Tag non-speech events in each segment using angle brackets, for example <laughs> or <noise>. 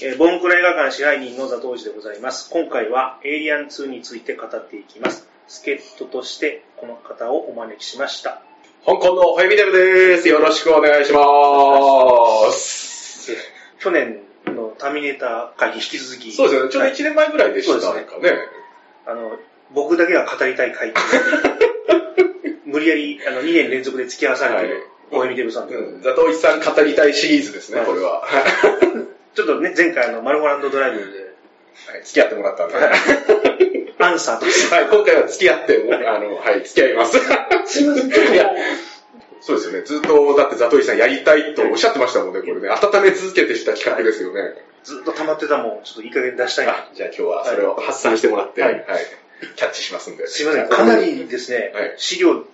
えーボンクラ映画館支配人の座藤寺でございます。今回はエイリアン2について語っていきます。助っ人としてこの方をお招きしました。香港のフェミデブです。よろしくお願いします。去年のターミネーター会に引き続き、そうですよね。ちょうど1年前ぐらいでしたそうでかね。あの、僕だけが語りたい会 <laughs> 無理やりあの2年連続で付き合わされてる、大江美デブさんで、うん。ザトウイチさん語りたいシリーズですね、はいこれは。はちょっとね、前回あの、マルゴランドドライブで、い付き合ってもらったんで。はアンサーとして、い、今回は付き合っても、あの、はい、付き合います。すいません、そうですよね。ずっと、だってザトウイチさんやりたいとおっしゃってましたもんね、これね。温め続けてした企画ですよね。ずっと溜まってたもん、ちょっといい加減出したいな。あじゃあ今日はそれを発散してもらって、ははいい、キャッチしますんで。すいません、かなりですね、はい資料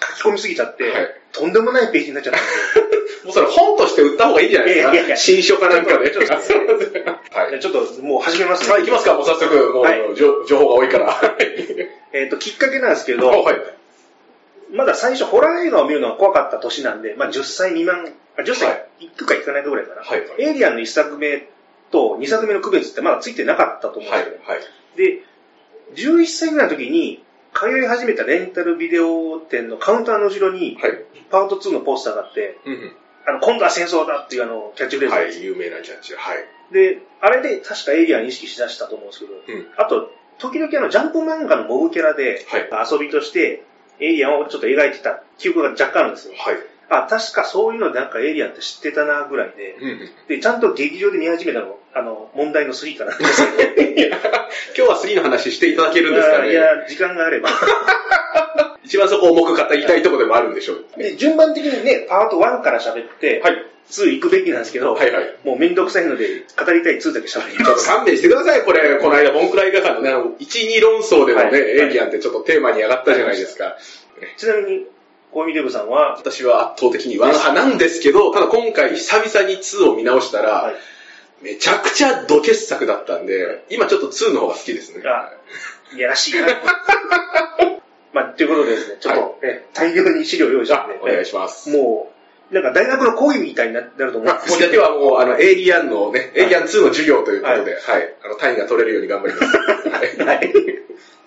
書き込みすぎちゃって、はいとんでもないページになっちゃったんで <laughs> もうそれ本として売った方がいいんじゃない？ですか。いやいやいや新書かなんかで。ちょっとちょっと <laughs> はい。じゃあちょっともう始めますね。はい、行きますか、もう早速、もう、はい情情報が多いから。<laughs> えっ、と、きっかけなんですけど、はい。まだ最初ホラー映画を見るのが怖かった年なんで、まあ10歳未満、あ10は歳いくかいかないかぐらいかな。はいはいエイリアンの1作目と2作目の区別ってまだついてなかったと思うんはいですよ。。はい。で、11歳ぐらいの時に、通い始めたレンタルビデオ店のカウンターの後ろに、はい。パート2のポスターがあって、うんあの、今度は戦争だっていうあの、キャッチフレーズはい、有名なキャッチ。はい。で、あれで確かエイリアン意識しだしたと思うんですけど、うんあと、時々あの、ジャンプ漫画のモブキャラで、はい遊びとして、エイリアンをちょっと描いてた記憶が若干あるんですよ。はい。あ、確かそういうのでなんかエイリアンって知ってたなぐらいで、うんうん。で、ちゃんと劇場で見始めたの、あの、問題の3かな <laughs> 今日は3の話していただけるんですかね。いや、時間があれば。<laughs> 一番そこ重く語りたいところでもあるんでしょう。で、順番的にね、パート1から喋って、はい。2行くべきなんですけど、はいはい。もうめんどくさいので、語りたい2だけ喋りちょっとます。勘弁してください、これ。この間、ボンクラ映画館のね、あの1、2論争でもね、はいエイリアンってちょっとテーマに上がったじゃないですか。ちなみに、コミデブさんは、私は圧倒的にワン派なんですけど、ただ今回久々に2を見直したら、はいめちゃくちゃド傑作だったんで、今ちょっと2の方が好きですね。あいやらしいな。<laughs> まあ、ということでですね、ちょっと、はえ大量に資料用意したんで、お願いします。もう、なんか大学の講義みたいになると思うんまあ、ですけどだけはもう、あの、エイリアンのね、エイリアン2の授業ということで、はい、あの、単位が取れるように頑張ります。は <laughs> いはい。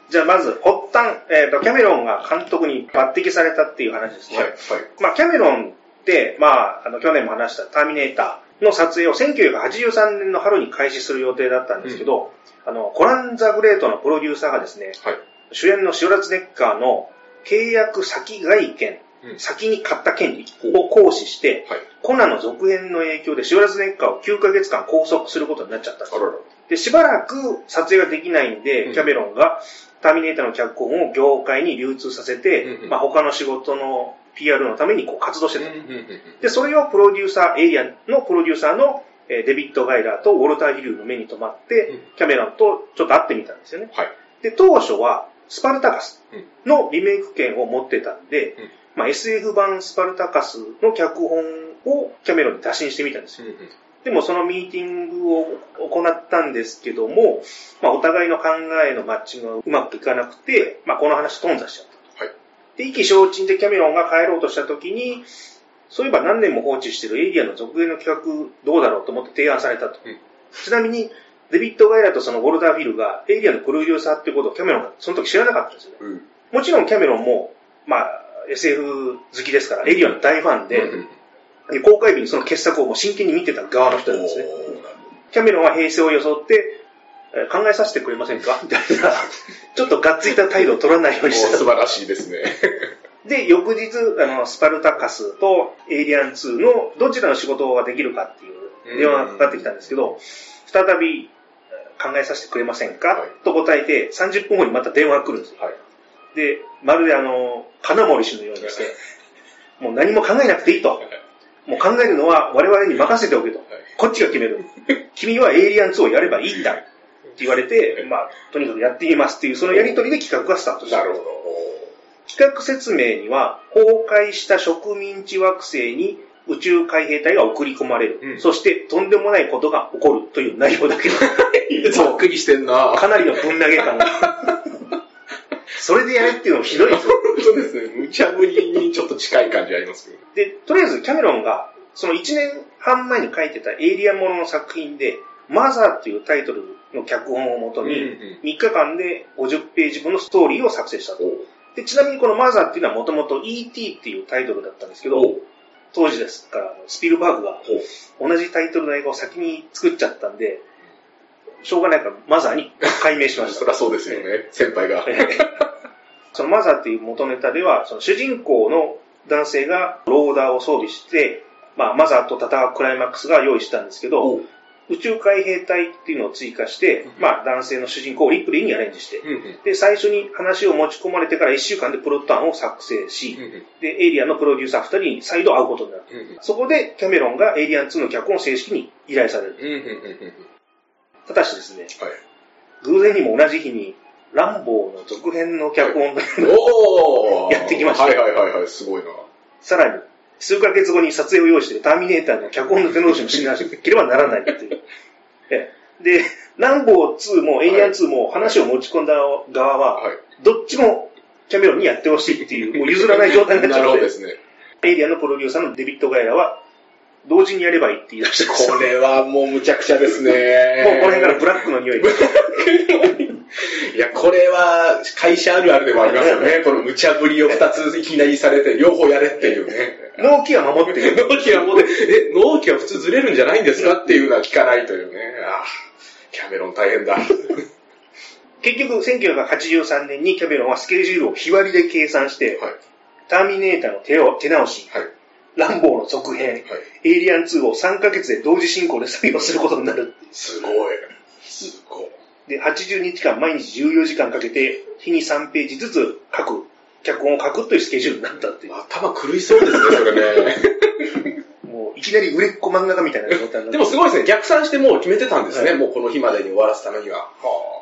じゃあまず、発端、えっ、と、キャメロンが監督に抜擢されたっていう話ですね。はい、はい。まあ、キャメロンって、まあ、あの、去年も話したターミネーターの撮影を1983年の春に開始する予定だったんですけど、あの、コラン・ザ・グレートのプロデューサーがですね、はい。主演のシュラツネッカーの契約先外権、うん先に買った権利を行使して、はい。コナの続編の影響でシュラツネッカーを9ヶ月間拘束することになっちゃったんですあらら。で、しばらく撮影ができないんで、うんキャメロンがターミネーターの脚本を業界に流通させて、まあ他の仕事の PR のためにこう活動してた。で、それをプロデューサー、エイリアンのプロデューサーのえーデビッド・ガイラーとウォルター・ギルの目に留まって、うんキャメロンとちょっと会ってみたんですよね。はい。で、当初はスパルタカスのリメイク権を持ってたんで、うんまあ、SF 版スパルタカスの脚本をキャメロンに打診してみたんですよ。でもそのミーティングを行ったんですけども、まあ、お互いの考えのマッチングがうまくいかなくて、まあ、この話頓挫しちゃった。はい。で、意気消沈でキャメロンが帰ろうとした時に、そういえば何年も放置してるエイリアンの続編の企画どうだろうと思って提案されたと。うんちなみに、デビッド・ガイラとそのウォルター・フィルがエイリアンのプロデューサーってことをキャメロンがその時知らなかったんですよね。うん。もちろんキャメロンも、まあ、SF 好きですから、エイリアンの大ファンで、うん公開日にその傑作をもう真剣に見てた側の人なんですね。キャメロンは平成を装って、えー考えさせてくれませんか？みたいな、<laughs> ちょっとがっついた態度を取らないようにしてた。素晴らしいですね。<laughs> で、翌日、あの、スパルタカスとエイリアン2のどちらの仕事ができるかっていう電話がかかってきたんですけど、再びえー考えさせてくれませんか、はいと答えて、30分後にまた電話が来るんですよ。はい。で、まるであの、金森氏のようにして、<laughs> もう何も考えなくていいと。もう考えるのは我々に任せておけと。こっちが決める。君はエイリアン2をやればいいんだ。って言われて、まあ、とにかくやってみますっていう、そのやりとりで企画がスタートした。なるほど。企画説明には、崩壊した植民地惑星に宇宙海兵隊が送り込まれる。うんそして、とんでもないことが起こるという内容だけど、<laughs> ざっくりしてんなかなりのぶん投げ感が。それでやれっていうのもひどいですよ。本当ですね。無茶ぶりにちょっと近い感じありますけど。で、とりあえずキャメロンが、その1年半前に書いてたエイリアンものの作品で、マザーっていうタイトルの脚本をもとに、3日間で50ページ分のストーリーを作成したと。でちなみにこのマザーっていうのはもともと E.T. っていうタイトルだったんですけど、当時ですから、スピルバーグが同じタイトルの映画を先に作っちゃったんで、しょうがないからマザーに <laughs> 改名しました。そりゃそうですよね、先輩が。そのマザーっていう元ネタでは、その主人公の男性がローダーを装備して、まあ、マザーと戦うクライマックスが用意したんですけど、宇宙海兵隊っていうのを追加して、まあ、男性の主人公をリプレイにアレンジして、で、最初に話を持ち込まれてから1週間でプロット案を作成し、で、エイリアンのプロデューサー2人に再度会うことになる。そこでキャメロンがエイリアン2の脚本を正式に依頼される。ただしですね、はい、偶然にも同じ日に、ランボーの続編の脚本を、やってきました。はいはいはいはい、すごいな。さらに、数ヶ月後に撮影を用意しているターミネーターの脚本の手直しもしなければならないっていう。<laughs> で、ランボー2もエイリアン2も話を持ち込んだ側は、どっちもキャメロンにやってほしいっていう、もう譲らない状態になっちゃって。<laughs> ですね。エイリアンのプロデューサーのデビッド・ガイラは、同時にやればいいって言い出したこれはもうむちゃくちゃですね。もうこの辺からブラックの匂い。いや、これは会社あるあるでもありますよね。<laughs> この無茶ぶりを二ついきなりされて、両方やれっていうね。納期は守ってる。納期は守って、え、納期は普通ずれるんじゃないんですかっていうのは聞かないというね。あキャメロン大変だ。結局、1983年にキャメロンはスケジュールを日割りで計算して、はい、ターミネーターの手を手直し、はい、ランボーの続編、はい、エイリアン2を3ヶ月で同時進行で作業することになる。すごい。すごい。で、80日間毎日14時間かけて、日に3ページずつ書く、脚本を書くというスケジュールになったっていう。頭狂いそうですね、それね。<laughs> もう、いきなり売れっ子漫画家みたいな状態でもすごいですね。逆算してもう決めてたんですね。はい、もうこの日までに終わらすためには。はあ、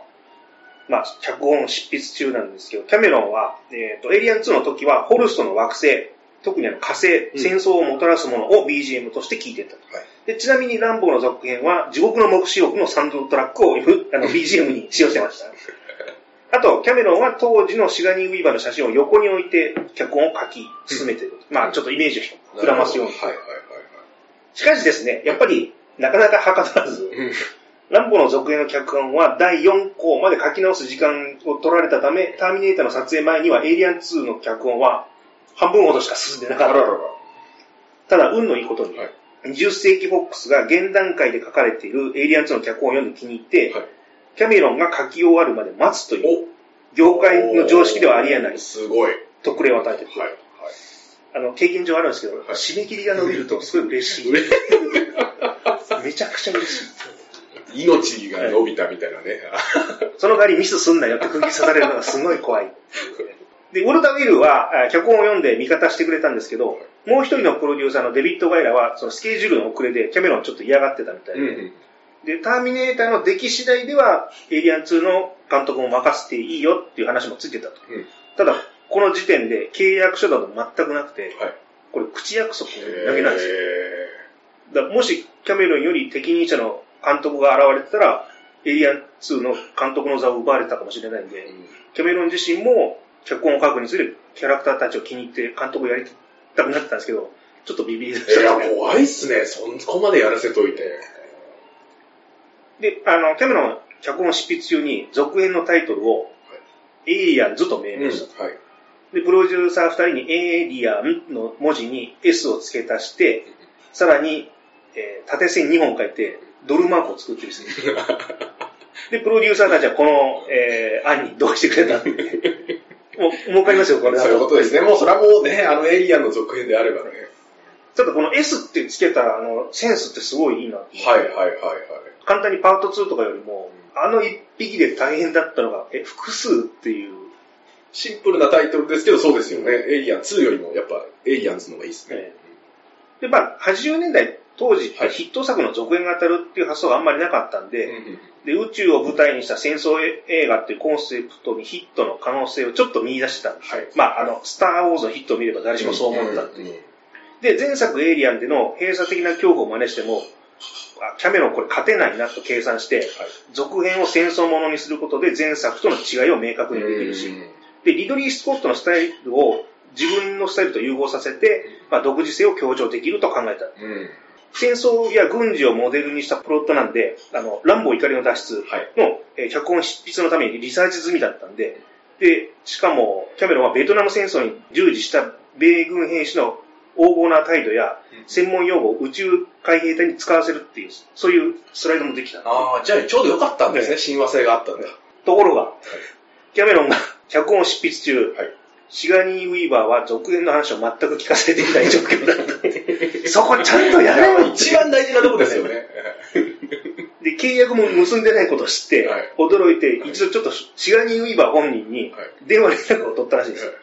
まあ、脚本執筆中なんですけど、キャメロンは、えっ、ー、と、エイリアン2の時は、ホルストの惑星、特にあの火星、戦争をもたらすものを BGM として聴いてたと。はいで、ちなみにランボーの続編は、地獄の目視録のサンドトラックをあの BGM に使用してました。<laughs> あと、キャメロンは当時のシガニー・ウィーバーの写真を横に置いて脚本を書き進めてる。うん、まあ、ちょっとイメージを膨らますように。はいはいはい、はい。しかしですね、やっぱり、なかなかはかどらず、ランボーの続編の脚本は第4項まで書き直す時間を取られたため、ターミネーターの撮影前にはエイリアン2の脚本は半分ほどしか進んでなかった。ただ、運のいいことに、はい20世紀フォックスが現段階で書かれているエイリアン2の脚本を読んで気に入って、はい、キャメロンが書き終わるまで待つという、業界の常識ではありえない、すごい。特例を与えてる。はい。あの、経験上あるんですけど、はい、締め切りが伸びるとすごい嬉しい。めちゃくちゃ嬉しい。命が伸びたみたいなね。その代わりミスすんなよって釘刺されるのがすごい怖い。で、ウォルタ・ウィルは脚本を読んで味方してくれたんですけど、もう一人のプロデューサーのデビッド・ガイラは、そのスケジュールの遅れでキャメロンちょっと嫌がってたみたいで、うんうん、で、ターミネーターの出来次第では、エイリアン2の監督も任せていいよっていう話もついてたと。うん、ただ、この時点で契約書だと全くなくて、はい、これ口約束だけなんですよ。だもしキャメロンより適任者の監督が現れてたら、エイリアン2の監督の座を奪われたかもしれないんで、うん、キャメロン自身も脚本を書くにするキャラクターたちを気に入って監督をやりたくなってたんですけど、ちょっとビビりでした、ね。いや、怖いっすね。そこまでやらせといて。で、あの、キャメロン脚本執筆中に続編のタイトルを、エイリアンズと命名した、うん、はい。で、プロデューサー二人にエイリアンの文字に S を付け足して、さらに、えー、縦線2本書いて、ドルマークを作ってるんですね。<laughs> で、プロデューサーたちはこの、えー、案に同意してくれた <laughs> もう、儲かりますよ、これそういうことですね。もうそれはもうね、あのエイリアンの続編であればね。ただこの S ってつけたあの、センスってすごいいいなはいはいはいはい。簡単にパート2とかよりも、あの一匹で大変だったのが、え、複数っていう。シンプルなタイトルですけど、そうですよね。エイリアン2よりも、やっぱ、エイリアンズの方がいいですね。で、まあ、80年代当時、ヒット作の続編が当たるっていう発想があんまりなかったんで、で宇宙を舞台にした戦争映画っていうコンセプトにヒットの可能性をちょっと見出してたんですよ。はい、まあ、あの、スター・ウォーズのヒットを見れば誰しもそう思ったっていう。で、前作エイリアンでの閉鎖的な恐怖を真似しても、キャメロンこれ勝てないなと計算して、はい、続編を戦争ものにすることで前作との違いを明確にできるし、で、リドリー・スコットのスタイルを自分のスタイルと融合させて、まあ、独自性を強調できると考えた。戦争や軍事をモデルにしたプロットなんで、あの、乱暴怒りの脱出の、はい、えー、脚本執筆のためにリサーチ済みだったんで、で、しかも、キャメロンはベトナム戦争に従事した米軍兵士の横暴な態度や、専門用語を宇宙海兵隊に使わせるっていう、そういうスライドもできた。ああ、じゃあちょうどよかったんですね、親和性があったんだ。ところが、はい、キャメロンが脚本を執筆中、はい、シガニー・ウィーバーは続編の話を全く聞かせていない状況だった。そこちゃんとやれよ一番大事なとこですよね。で、契約も結んでないことを知って、驚いて、一度ちょっとシガニー・ウィーバー本人に電話連絡を取ったらしいです。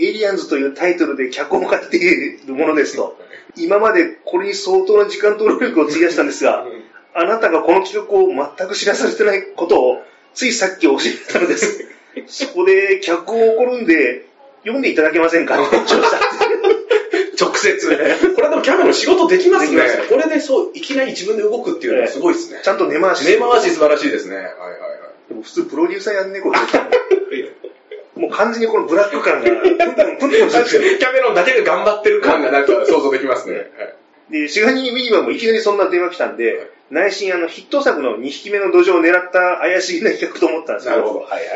エイリアンズというタイトルで脚本を書いているものですと、今までこれに相当な時間と労力を費やしたんですが、あなたがこの企画を全く知らされてないことを、ついさっき教えたのです。<laughs> そこで脚本を送るんで、読んでいただけませんか <laughs> 直接。これでもキャメロン仕事できますね。これでそう、いきなり自分で動くっていうのはすごいですね。ちゃんと根回し。根回し素晴らしいですね。はいはいはい。でも普通プロデューサーやんねこれ。もう完全にこのブラック感が、プンプンプンプン <laughs> キャメロンだけが頑張ってる感がなんか想像できますね。はいで、シガニー・ウィーバーもいきなりそんな電話来たんで、はい、内心あのヒット作の2匹目の土壌を狙った怪しげな企画と思ったんですけど。はいはいはい。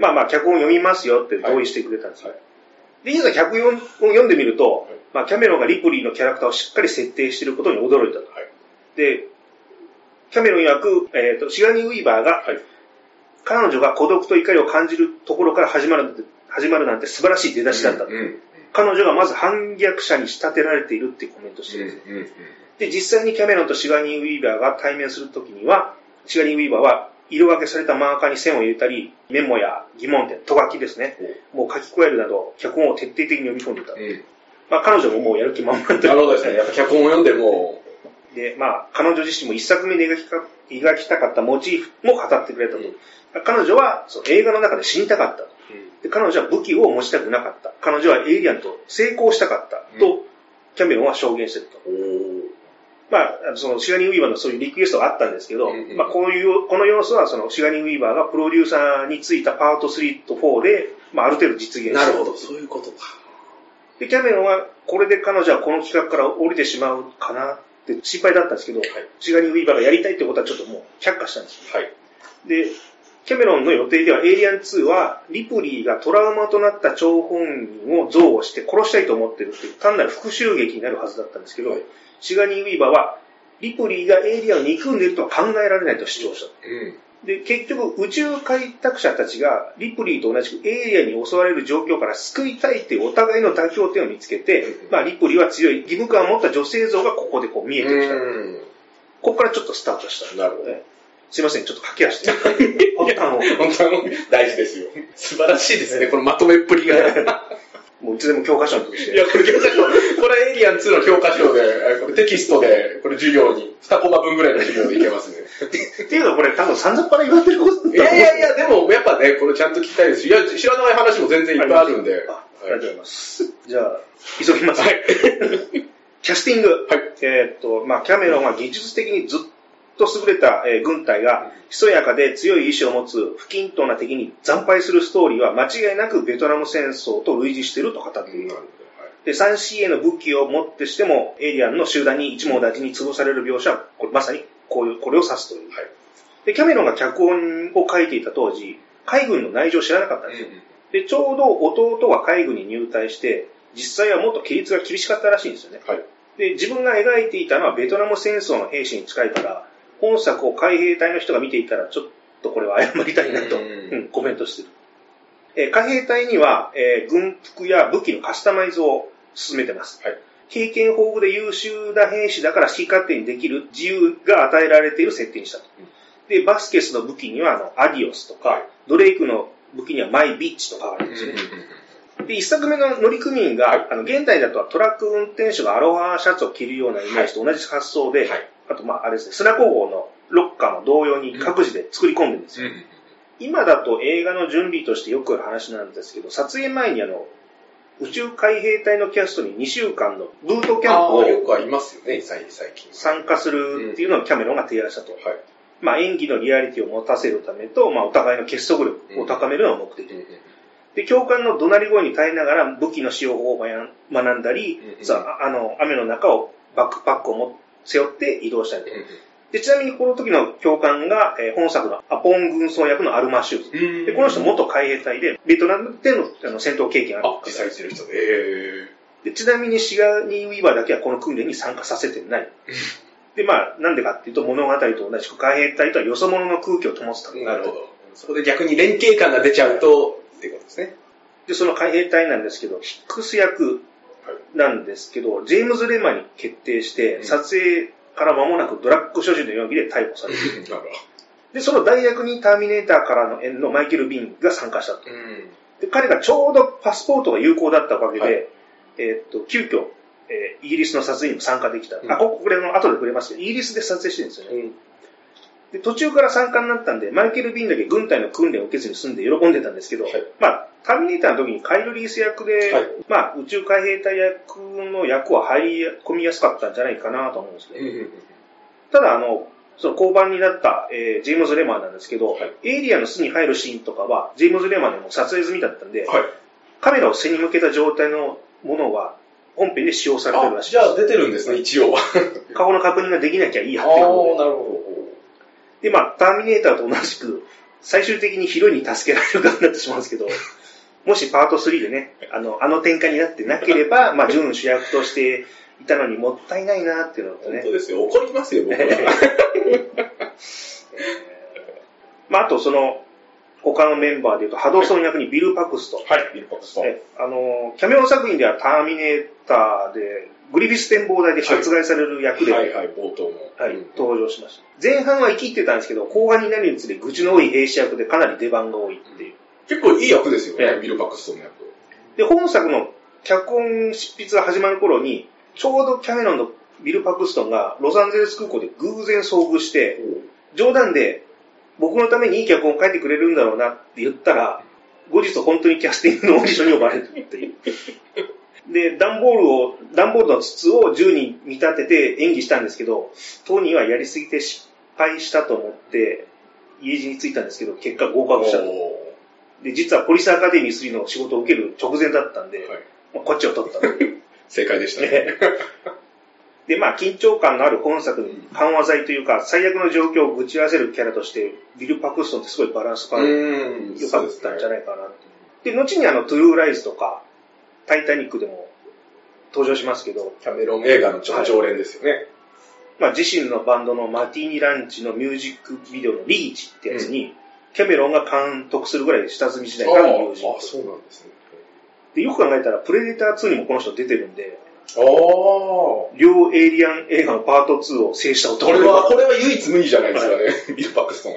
まあまあ、脚本読みますよって同意してくれたんですよ。はい、で、いざ脚本を読んでみると、まあ、キャメロンがリプリーのキャラクターをしっかり設定していることに驚いたと。はい、で、キャメロン曰く、えっ、ー、と、シガニー・ウィーバーが、はい、彼女が孤独と怒りを感じるところから始まる始まるなんて素晴らしい出だしだった、うんうん、彼女がまず反逆者に仕立てられているってコメントしてるんです、うんうんうん、で、実際にキャメロンとシガニー・ウィーバーが対面するときには、シガニー・ウィーバーは色分けされたマーカーに線を入れたり、メモや疑問点、と書きですね、もう書き加えるなど、脚本を徹底的に読み込んでた。うん、まあ、彼女ももうやる気満々なるほどですね。やっぱ脚本を読んでもで、まあ、彼女自身も一作目で描きか描きたかったモチーフも語ってくれたと。うん、彼女はその映画の中で死にたかった。で彼女は武器を持ちたくなかった。彼女はエイリアンと成功したかった。と、キャメロンは証言してると。まあ、そのシガニー・ウィーバーのそういうリクエストがあったんですけど、うんうん、まあ、こういう、この要素はそのシガニー・ウィーバーがプロデューサーについたパート3と4で、まあ、ある程度実現した。なるほど、そういうことか。で、キャメロンは、これで彼女はこの企画から降りてしまうかなって心配だったんですけど、はい、シガニー・ウィーバーがやりたいってことはちょっともう却下したんです。はい。で、キャメロンの予定ではエイリアン2はリプリーがトラウマとなった張本人を憎悪して殺したいと思ってるっていう単なる復讐劇になるはずだったんですけど、はい、シガニー・ウィーバーはリプリーがエイリアンを憎んでいるとは考えられないと主張した。うんで、結局、宇宙開拓者たちが、リプリーと同じくエイリアンに襲われる状況から救いたいっていうお互いの妥協点を見つけて、うん、まあ、リプリーは強い義務感を持った女性像がここでこう見えてきた。ここからちょっとスタートした。なるほど。ねすいません、ちょっと駆け足で。<laughs> 本当の、本当の大事ですよ。素晴らしいですね、<laughs> このまとめっぷりが。<laughs> もういつでも教科書にとして。いや、これ教科書、これエイリアン2の教科書で、これテキストで、これ授業に、2コマ分ぐらいの授業でいけますね。っていうのはこれ多分散々から言われてることいやいやいや、でもやっぱね、これちゃんと聞きたいですし、いや、知らない話も全然いっぱいあるんで。あありがとうございます。じゃあ、急ぎます。はい。キャスティング。はい。えっと、まあ、キャメロンは技術的にずっと優れた、えー、軍隊が、ひそやかで強い意志を持つ不均等な敵に惨敗するストーリーは間違いなくベトナム戦争と類似していると語っている。で、3CA の武器をもってしても、エイリアンの集団に一網打尽に潰される描写は、これまさにこういう、これを指すという。はい、で、キャメロンが脚本を書いていた当時、海軍の内情を知らなかったんですよ。うんで、ちょうど弟は海軍に入隊して、実際はもっと規律が厳しかったらしいんですよね。はい、で、自分が描いていたのはベトナム戦争の兵士に近いから、本作を海兵隊の人が見ていたら、ちょっとこれは謝りたいなと、うん、コメントしてる。えー、海兵隊には、えー、軍服や武器のカスタマイズを進めてます。はい、経験豊富で優秀な兵士だから好き勝手にできる自由が与えられている設定にしたと。で、バスケスの武器にはあのアディオスとか、ドレイクの武器にはマイビッチとかあるんですね。で、一作目の乗組員が、あの、現代だとトラック運転手がアロハシャツを着るようなイメージと同じ発想で、はい、あと、まあ、あれですね、砂工房のロッカーも同様に各自で作り込んでるんですよ。うん、今だと映画の準備としてよくある話なんですけど、撮影前にあの、宇宙海兵隊のキャストに2週間のブートキャンプをよくありますよね、最近。参加するっていうのをキャメロンが提案したと。うん、はい。まあ演技のリアリティを持たせるためと、まあお互いの結束力を高めるのが目的。うんで、教官の怒鳴り声に耐えながら武器の使用法を学んだり、うん、さあ、あの、雨の中をバックパックを持っ背負って移動したりと。で、ちなみにこの時の教官が、えー本作のアポン軍曹役のアルマシューズ。で、この人元海兵隊で、ベトナムでのあの戦闘経験あるあ、実際してる人で。えで、ちなみにシガニー・ウィーバーだけはこの訓練に参加させてない。で、まあ、なんでかっていうと物語と同じく海兵隊とはよそ者の空気を灯すためー、なるほど。そこで逆に連携感が出ちゃうと、っていうことですね。で、その海兵隊なんですけど、ヒックス役なんですけど、ジェームズ・レマに決定して、うん撮影から間もなくドラッグ所持の容疑で逮捕される。なるほで、その代役にターミネーターからの縁のマイケル・ビンが参加したと。で、彼がちょうどパスポートが有効だったおかげで、はいえーっと、急遽、えーイギリスの撮影にも参加できた。うんあ、ここ、これの後で触れますけど、イギリスで撮影してるんですよね。で、途中から参加になったんで、マイケル・ビンだけ軍隊の訓練を受けずに済んで喜んでたんですけど、はい。まあ、ターミネーターの時にカイロ・リース役で、はい。まあ、宇宙海兵隊役の役は入り込みやすかったんじゃないかなと思うんですけど、ただ、あの、その交番になった、えージェームズ・レマーなんですけど、はい。エイリアンの巣に入るシーンとかは、ジェームズ・レマーでも撮影済みだったんで、はい。カメラを背に向けた状態のものは、本編で使用されてるらあ、しいじゃあ出てるんですね、一応。は。<laughs> 顔の確認ができなきゃいいやああ、なるっていうので。まあ、ターミネーターと同じく、最終的にヒロインに助けられる側になってしまうんですけど、<laughs> もしパート3でね、あの、あの展開になってなければ、<laughs> まあ、準主役としていたのにもったいないなっていうのど。とね本当。ですよ。怒りますよ、僕は。<laughs> まあ、あとその、他のメンバーでいうと、ハドソン役にビル・パクストン。はい、ビルパクストあの、キャメロン作品ではターミネーターで、グリフィス展望台で殺害される役で、はいはい、冒頭の。はいうん登場しました。前半は生きてたんですけど、後半になるにつれ愚痴の多い兵士役でかなり出番が多いっていう。結構いい役ですよええね、ビルパクストンの役。で、本作の脚本執筆が始まる頃に、ちょうどキャメロンのビル・パクストンがロサンゼルス空港で偶然遭遇して、冗談で僕のためにいい脚本を書いてくれるんだろうなって言ったら、後日本当にキャスティングのオーディションに呼ばれるっていう。<laughs> で、段ボールを、段ボールの筒を銃に見立てて演技したんですけど、当人はやりすぎて失敗したと思って、家路に着いたんですけど、結果合格したと。おで、実はポリスアカデミー3の仕事を受ける直前だったんで、ーはいまあこっちを取ったという。<laughs> 正解でしたね。ねで、まあ、緊張感のある本作に緩和剤というか、最悪の状況をぶち合わせるキャラとして、ビル・パクストンってすごいバランスがうん良かったんじゃないないかなで後にあの、トゥルーライズとか、タイタニックでも登場しますけど、キャメロン映画の超常連ですよね。まあ、自身のバンドのマティーニランチのミュージックビデオのリーチってやつに、キャメロンが監督するぐらい下積み時代からの友人ああ、そうなんですね。で、よく考えたら、プレデター2にもこの人出てるんで、ああ。こ両エイリアン映画のパート2を制した男れは、これは唯一無二じゃないですかね。ビル・パクストン。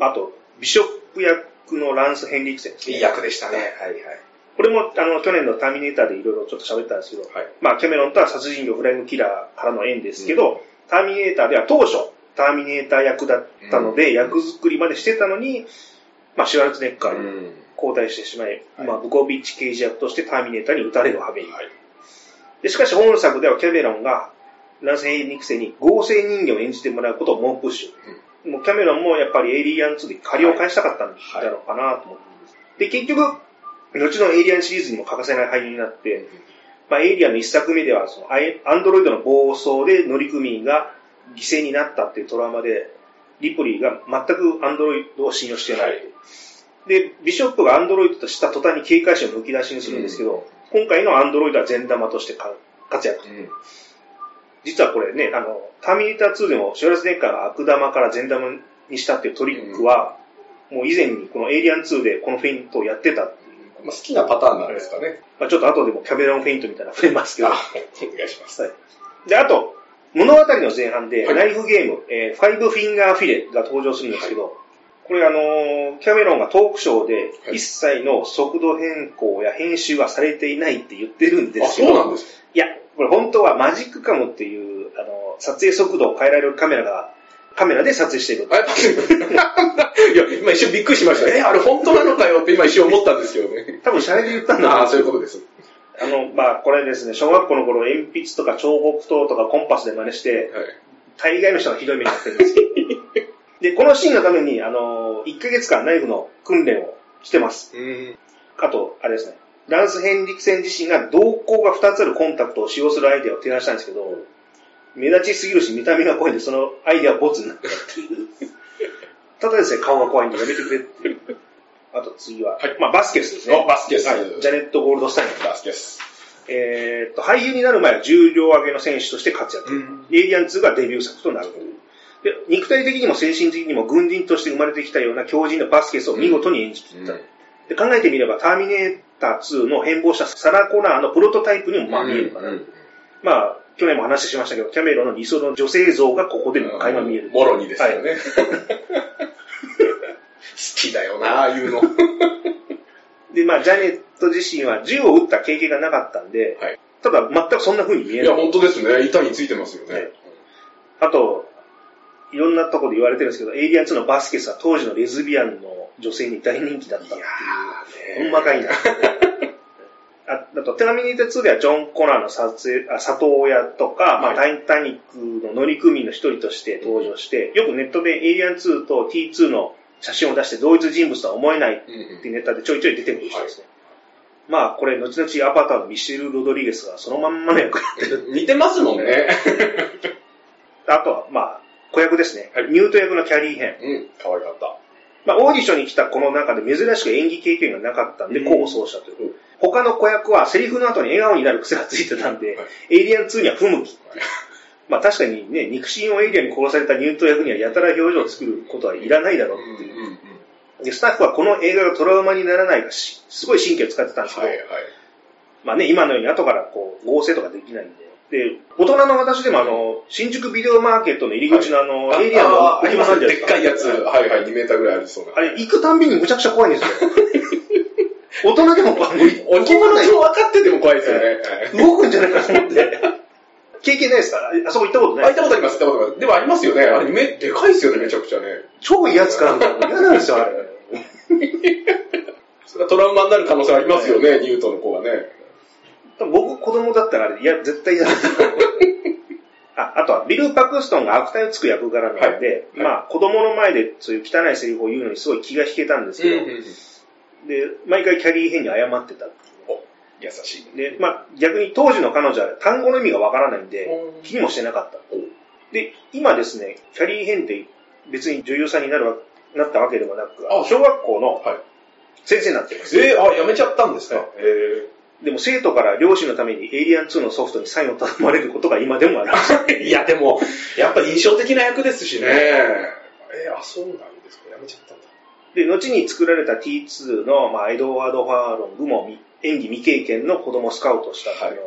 あと、ビショップ役のランス・ヘンリクセンですねいい役でしたね。はいはい。これも、あの、去年のターミネーターでいろいろちょっと喋ったんですけど、はい。まあ、キャメロンとは殺人魚フライングキラーからの縁ですけど、ターミネーターでは当初、ターミネーター役だったので、うん役作りまでしてたのに、まあ、シュワルツェネッカーにん。交代してしまい、はいまあ、ブコビッチ刑事役としてターミネーターに撃たれる羽目に。はい。でしかし本作ではキャメロンがランス・ヘンリクセンに合成人形を演じてもらうことを猛プッシュ。もうキャメロンもやっぱりエイリアン2で借りを返したかったんだろうかなと思ってます。で、結局、後のエイリアンシリーズにも欠かせない俳優になって、まあ、エイリアンの一作目では、そのアイアンドロイドの暴走で乗組員が犠牲になったっていうトラウマで、リプリーが全くアンドロイドを信用してない。はいで、ビショップがアンドロイドとした途端に警戒心をむき出しにするんですけど、今回のアンドロイドは善玉としてか活躍。うん。実はこれね、あの、ターミネーター2でもシュワルツッカーが悪玉から善玉にしたっていうトリックは、もう以前にこのエイリアン2でこのフェイントをやってた。まあ、好きなパターンなんですかね。まあ、ちょっと後でもキャメロンフェイントみたいなの触れますけどあ。<laughs> お願いします。はい。で、あと、物語の前半で、はいナイフゲーム、えーファイブフィンガーフィレが登場するんですけど、これあのーキャメロンがトークショーで、はい一切の速度変更や編集はされていないって言ってるんであ、すけど、そうなんですいや、これ本当はマジックカムっていう、あの、撮影速度を変えられるカメラが、カメラで撮影している。あ、やっぱいや、今一瞬びっくりしました。え、あれ本当なのかよ？って今一瞬思ったんですけどね。多分シャレで言ったんだああ、なそういうことです。あの、まあ、これですね、小学校の頃鉛筆とか彫刻刀とかコンパスで真似して、はい。大概の人がひどい目に遭ってるんですよ。<laughs> で、このシーンのために、あの、1ヶ月間ナイフの訓練をしてます。うん。あと、あれですね、ランス・ヘンリクセン自身が瞳孔が2つあるコンタクトを使用するアイデアを提案したんですけど、目立ちすぎるし見た目が怖いんで、そのアイデアはボツになったっていう。<laughs> ただですね、顔が怖いんでやめてくれっていう。<laughs> あと次は、はいまあバスケスですね。おバスケスはいジャネット・ゴールドスタイン。バスケス。えーっと、俳優になる前は重量上げの選手として活躍。うんエイリアン2がデビュー作となるという。で、肉体的にも精神的にも軍人として生まれてきたような強靭なバスケスを見事に演じ切った。うんで考えてみれば、ターミネーター2の変貌したサラ・コナーのプロトタイプにもまあ見えるかな。うんまあ、去年も話しましたけど、キャメロンの理想の女性像がここでも垣間見える。もろにですよね。好きだよな、ああいうの。で、まあ、ジャネット自身は銃を撃った経験がなかったんで、はいただ全くそんな風に見えいや、ない。本当ですね。板についてますよね。あと、いろんなところで言われてるんですけど、エイリアン2のバスケスは当時のレズビアンの女性に大人気だったっていう。ほんまかいな。ああと、テラミネーター2ではジョン・コナーの撮影あ里親とか、まあ、はタイタニックの乗組員の一人として登場して、よくネットでエイリアン2と T2 の写真を出して同一人物とは思えないっていうネタでちょいちょい出てくる人ですね。まあ、これ、後々アバターのミシェル・ロドリゲスがそのまんまの役やってる。似てますもんね。あとは、まあ、子役ですね。はいニュート役のキャリー編。うん、可愛かった。まあ、オーディションに来たこの中で珍しく演技経験がなかったんで、うん候補奏者という。うん他の子役はセリフの後に笑顔になる癖がついてたんで、はいエイリアン2には不向き。まあ確かにね、肉親をエイリアンに殺されたニュート役にはやたら表情を作ることはいらないだろうっていう。うんで、スタッフはこの映画がトラウマにならないかし、すごい神経を使ってたんですけど、はいはい。まあね、今のように後からこう合成とかできないんで。で、大人の私でもあの、新宿ビデオマーケットの入り口のあの、エイリアンのあありますあるじゃないでっかいやつ。はいはい、2メーターぐらいありそうな。あれ、行くたんびにむちゃくちゃ怖いんですよ。<laughs> 大人でも怖い。置物と分かってても怖いですよね。<laughs> 動くんじゃないかと思って。経験ないですかあそこ行ったことあ、ない行ったことあります、行ったことあります。でもありますよね。あれ、め、でかいですよね、めちゃくちゃね。超いいやつかみたいな。嫌なんですよ、あれ。<laughs> それはトラウマになる可能性ありますよね、ニュートンの子はね。僕子供だったらあれ、いや、絶対嫌だ。<laughs> あ、あとは、ビル・パクストンが悪態をつく役柄なので、はいまあ、子供の前でそういう汚いセリフを言うのにすごい気が引けたんですけど、で、毎回キャリー編に謝ってた。優しい。で、まあ、逆に当時の彼女は単語の意味がわからないんで、うん気にもしてなかったお。で、今ですね、キャリー編って別に女優さんになるわなったわけでもなく、あ小学校のはい先生になってます。えー、あ、やめちゃったんですかはいえでも生徒から両親のためにエイリアン2のソフトにサインを頼まれることが今でもある。ー。<laughs> いや、でも、やっぱ印象的な役ですしね。えー、あ、そうなんですか。やめちゃったんだ。で、後に作られた T2 の、まあ、エドワード・ファーロングもみ演技未経験の子供をスカウトしたってい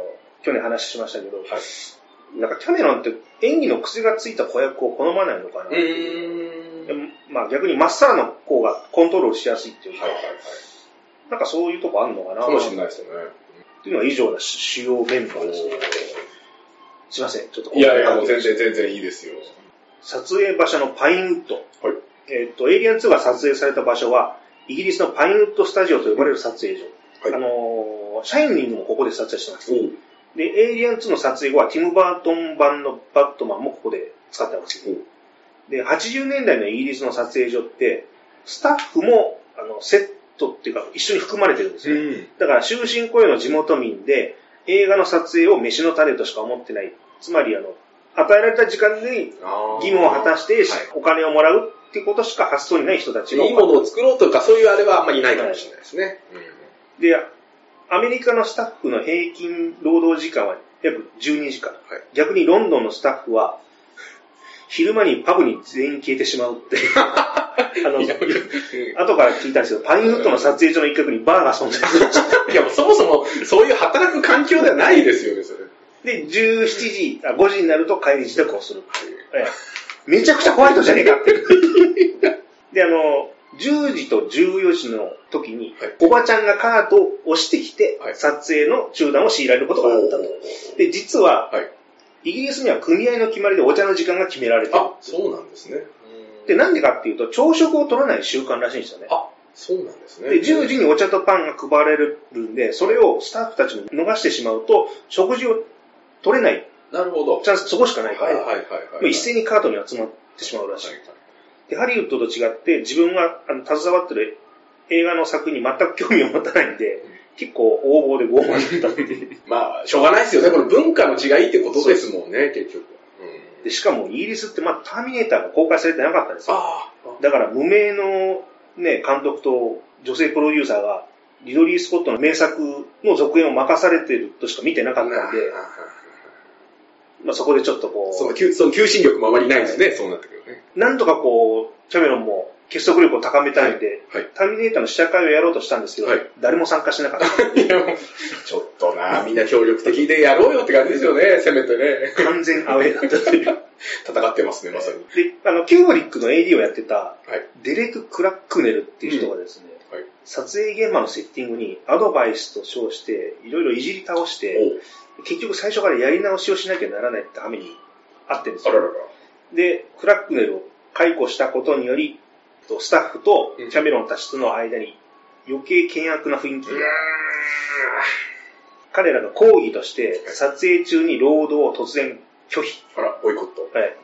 去年話しましたけど、はい。なんかキャメロンって演技の癖がついた子役を好まないのかなまあ逆にまっさらの方がコントロールしやすいっていうか、はいはいはい。なんかそういうとこあんのかな？かもしれないですよね。っていうのが以上な主要メンバーですね。すいません、ちょっといやいや、もう全然全然いいですよ。撮影場所のパインウッド。はいえっ、と、エイリアン2が撮影された場所は、イギリスのパインウッドスタジオと呼ばれる撮影所。はいあのーシャイニングもここで撮影してます。おで、エイリアン2の撮影後は、ティム・バートン版のバットマンもここで使ってます。で、80年代のイギリスの撮影所って、スタッフも、あの、セットっていうか、一緒に含まれてるんですよ。ん。だから、終身雇用の地元民で、映画の撮影を飯の種としか思ってない。つまり、あの、与えられた時間に義務を果たして、はいお金をもらうっていうことしか発想にない人たちがいいものを作ろうとか、そういうあれはあんまりないかもしれないですね。で、アメリカのスタッフの平均労働時間は約12時間。はい逆にロンドンのスタッフは、昼間にパブに全員消えてしまうって。<laughs> あの、後から聞いたんですけど、パインフットの撮影所の一角にバーが存在する。いや、もうそもそも、そういう働く環境ではないですよね、それ。で、17時、あ5時になると帰り自宅をするっていう。ええめちゃくちゃホワイトじゃねえかって。<laughs> で、あの、10時と14時の時に、はいおばちゃんがカートを押してきて、はい撮影の中断を強いられることがあったと。で、実は、はいイギリスには組合の決まりでお茶の時間が決められてる。あ、そうなんですね。で、なんでかっていうと、朝食を取らない習慣らしいんですよね。あ、そうなんですね。で、10時にお茶とパンが配られるんで、それをスタッフたちも逃してしまうと、食事を取れないなるほど。チャンスそこしかないから、はいはいはいもはい。う一斉にカートに集まってしまうらしい。はいで、ハリウッドと違って、自分があの携わってる映画の作品に全く興味を持たないんで、結構応募で合法になったっていう。まあ、しょうがないですよね。これ文化の違いってことですもんね、結局。で、しかもイギリスってまだターミネーターが公開されてなかったんですよ。あだから無名のね、監督と女性プロデューサーがリドリー・スコットの名作の続編を任されてるとしか見てなかったんで、まあ、そこでちょっとこう、その求その求心力もあまりないですね、そうなってくるね。なんとかこう、キャメロンも結束力を高めたいんで、はいはいターミネーターの試写会をやろうとしたんですけど、はい誰も参加しなかった。<laughs> いや、ちょっとな、みんな協力的でやろうよって感じですよね、せめてね。完全アウェーだったという。<laughs> 戦ってますね、まさに。で、あの、キューブリックの AD をやってた、はい。デレク・クラックネルっていう人がですね、はい。撮影現場のセッティングにアドバイスと称して、いろいろいじり倒して、お結局最初からやり直しをしなきゃならないって羽目にあってるんですよ。あららら。で、クラックネルを解雇したことにより、とスタッフとキャメロンたちとの間に余計険悪な雰囲気が、彼らが抗議として撮影中に労働を突然拒否。あら、ボイコット。はい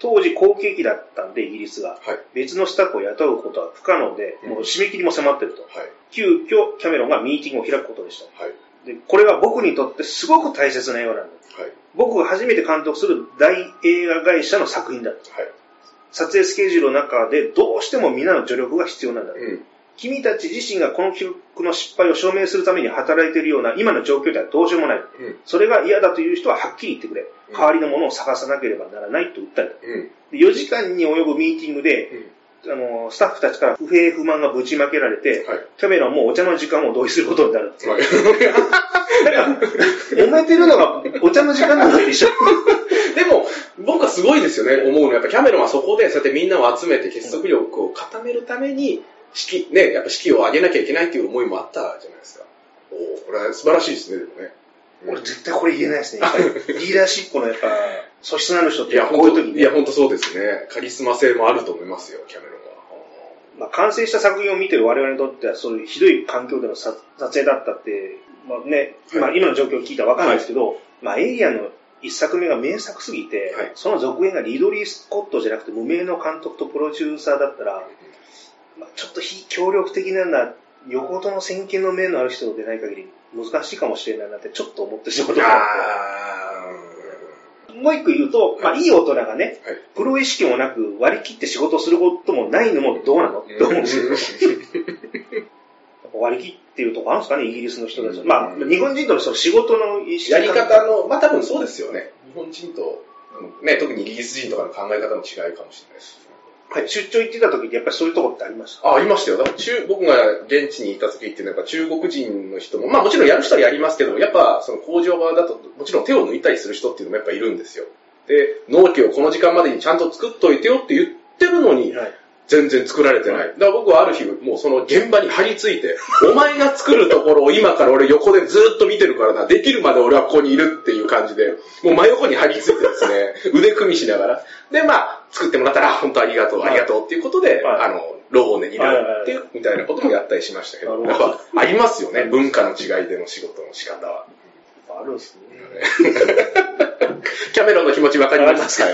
当時好景気だったんで、イギリスが。はい。別のスタッフを雇うことは不可能で、うんもう締め切りも迫ってると。はい。急遽、キャメロンがミーティングを開くことでした。はい。で、これは僕にとってすごく大切な映画なんだ。はい。僕が初めて監督する大映画会社の作品だ。はい。撮影スケジュールの中でどうしても皆の助力が必要なんだ。うん。君たち自身がこの記録の失敗を証明するために働いているような今の状況ではどうしようもない。うん。それが嫌だという人ははっきり言ってくれ。うん代わりのものを探さなければならないと訴えた。うん。で4時間に及ぶミーティングで、あの、スタッフたちから不平不満がぶちまけられて、はい。キャメロンもお茶の時間を同意することになる。はい。<laughs> だから、揉めてるのがお茶の時間なんでしょ？<laughs> でも、僕はすごいですよね、思うのは。やっぱキャメロンはそこで、そうやってみんなを集めて結束力を固めるために、式、ね、やっぱ式を上げなきゃいけないっていう思いもあったじゃないですか。おーこれは素晴らしいですね、でもね。俺絶対これ言えないですね。やっぱりリーダーシップのやっぱ <laughs> 素質のある人っていや、こう本当いう時にね。いや、本当そうですね。カリスマ性もあると思いますよ、キャメロンは。まあ、完成した作品を見てる我々にとってはそういうひどい環境での撮撮影だったって、まあね、今今の状況を聞いたらわかんないですけど、まあエイリアンの一作目が名作すぎて、はい。その続編がリドリー・スコットじゃなくて無名の監督とプロデューサーだったら、まあ、ちょっと非協力的なような、よほどの先見の面のある人でない限り難しいかもしれないなってちょっと思ってしまってもう一個言うと、まあいい大人がね、はい。プロ意識もなく割り切って仕事をすることもないのもどうなの？って思う？んですよ。割り切っていうとこあるんですかね、イギリスの人たちまあ、日本人とのその仕事の意識やり方の、まあ多分そうですよね。日本人と、ね、特にイギリス人とかの考え方の違いかもしれないです。はい、出張行ってた時にやっぱりそういうとこってありました？あ、ありましたよ。だから中僕が現地にいた時ってなんか中国人の人も、まあもちろんやる人はやりますけど、やっぱその工場側だともちろん手を抜いたりする人っていうのもやっぱいるんですよ。で、納期をこの時間までにちゃんと作っといてよって言ってるのに、はい。全然作られてない。だから僕はある日、もうその現場に張り付いて、お前が作るところを今から俺横でずっと見てるからな、できるまで俺はここにいるっていう感じで、もう真横に張り付いてですね、腕組みしながら、で、まあ、作ってもらったら、本当ありがとう、ありがとうっていうことで、はい。あの、労をねぎらうっていう、みたいなこともやったりしましたけど、やっぱありますよね、文化の違いでの仕事の仕方は。あるんですね。<laughs> キャメロンの気持ちわかりますか？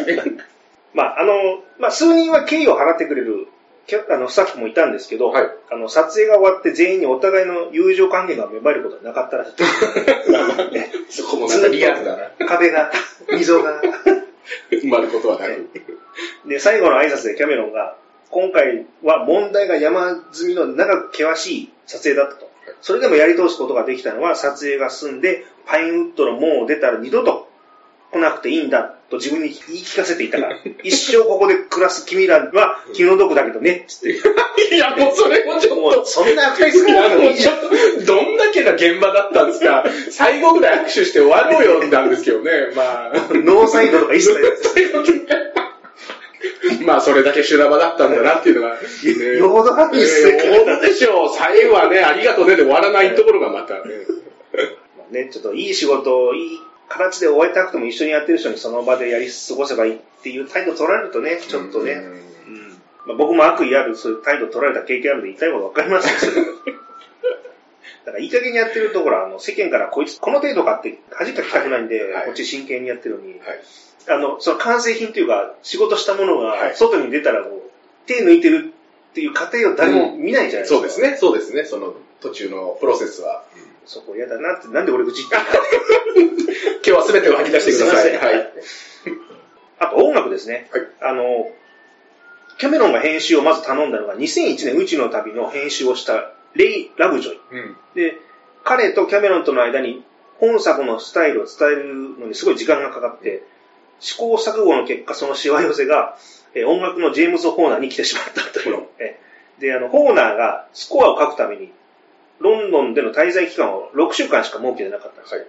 まあ、あの、まあ、数人は敬意を払ってくれる、あの、スタッフもいたんですけど、はいあの、撮影が終わって全員にお互いの友情関係が芽生えることはなかったらしい。<laughs> そこもなんかリアルだな。壁が、溝が。埋まることはなく。で、最後の挨拶でキャメロンが、今回は問題が山積みの長く険しい撮影だったと。それでもやり通すことができたのは撮影が済んで、パインウッドの門を出たら二度と来なくていいんだと自分に言い聞かせていたから、<laughs> 一生ここで暮らす君らは気の毒だけどね、つって。<laughs> いや、もうそれもちょっもとう、そんな赤い好きなのいいじゃん。どんだけな現場だったんですか最後ぐらい握手して終わろうよなんですけどね。まあ。<laughs> ノーサイドとか一切ないです。まあ、それだけ修羅場だったんだなっていうのが。ねよほどハッピーですね。えーそうでしょう。最後はね、ありがとうねで終わらないところがまたね。まあね、ちょっといい仕事をいい形で終えたくても一緒にやってる人にその場でやり過ごせばいいっていう態度取られるとね、ちょっとね、うん。うん。まあ、僕も悪意あるそういう態度取られた経験あるんで言いたいことわかりますけど、<laughs> だからいい加減にやってるところ、あの、世間からこいつ、この程度かって恥かきたくないんで、はい。こっち真剣にやってるのに、はい。あの、その完成品というか、仕事したものがはい。外に出たらもう、手抜いてるっていう過程を誰も見ないじゃないですか。そうですね、そうですね。その途中のプロセスは。そこ嫌だなって、なんで俺愚痴って <laughs> 今日は全てを吐き出してください。はい。あと音楽ですね。はいあの、キャメロンが編集をまず頼んだのが2001年宇宙の旅の編集をしたレイ・ラブジョイ。うん。で、彼とキャメロンとの間に本作のスタイルを伝えるのにすごい時間がかかって、試行錯誤の結果、そのしわ寄せが、えー音楽のジェームズ・ホーナーに来てしまったという。えーで、あの、ホーナーがスコアを書くために、ロンドンでの滞在期間を6週間しか設けてなかったんですよ。はい。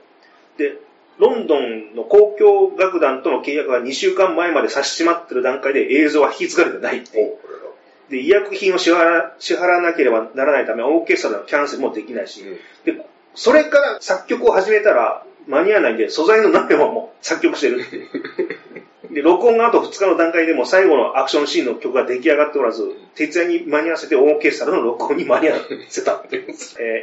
で、ロンドンの交響楽団との契約が2週間前まで差し迫ってる段階で映像は引き継がれてない。で、医薬品を支払支払わなければならないため、オーケストラのキャンセルもできないし、うん。で、それから作曲を始めたら間に合わないんで、素材の何でももう作曲してるって。<laughs> で、録音があと2日の段階でも最後のアクションシーンの曲が出来上がっておらず、徹夜に間に合わせてオーケストラの録音に間に合わせた。え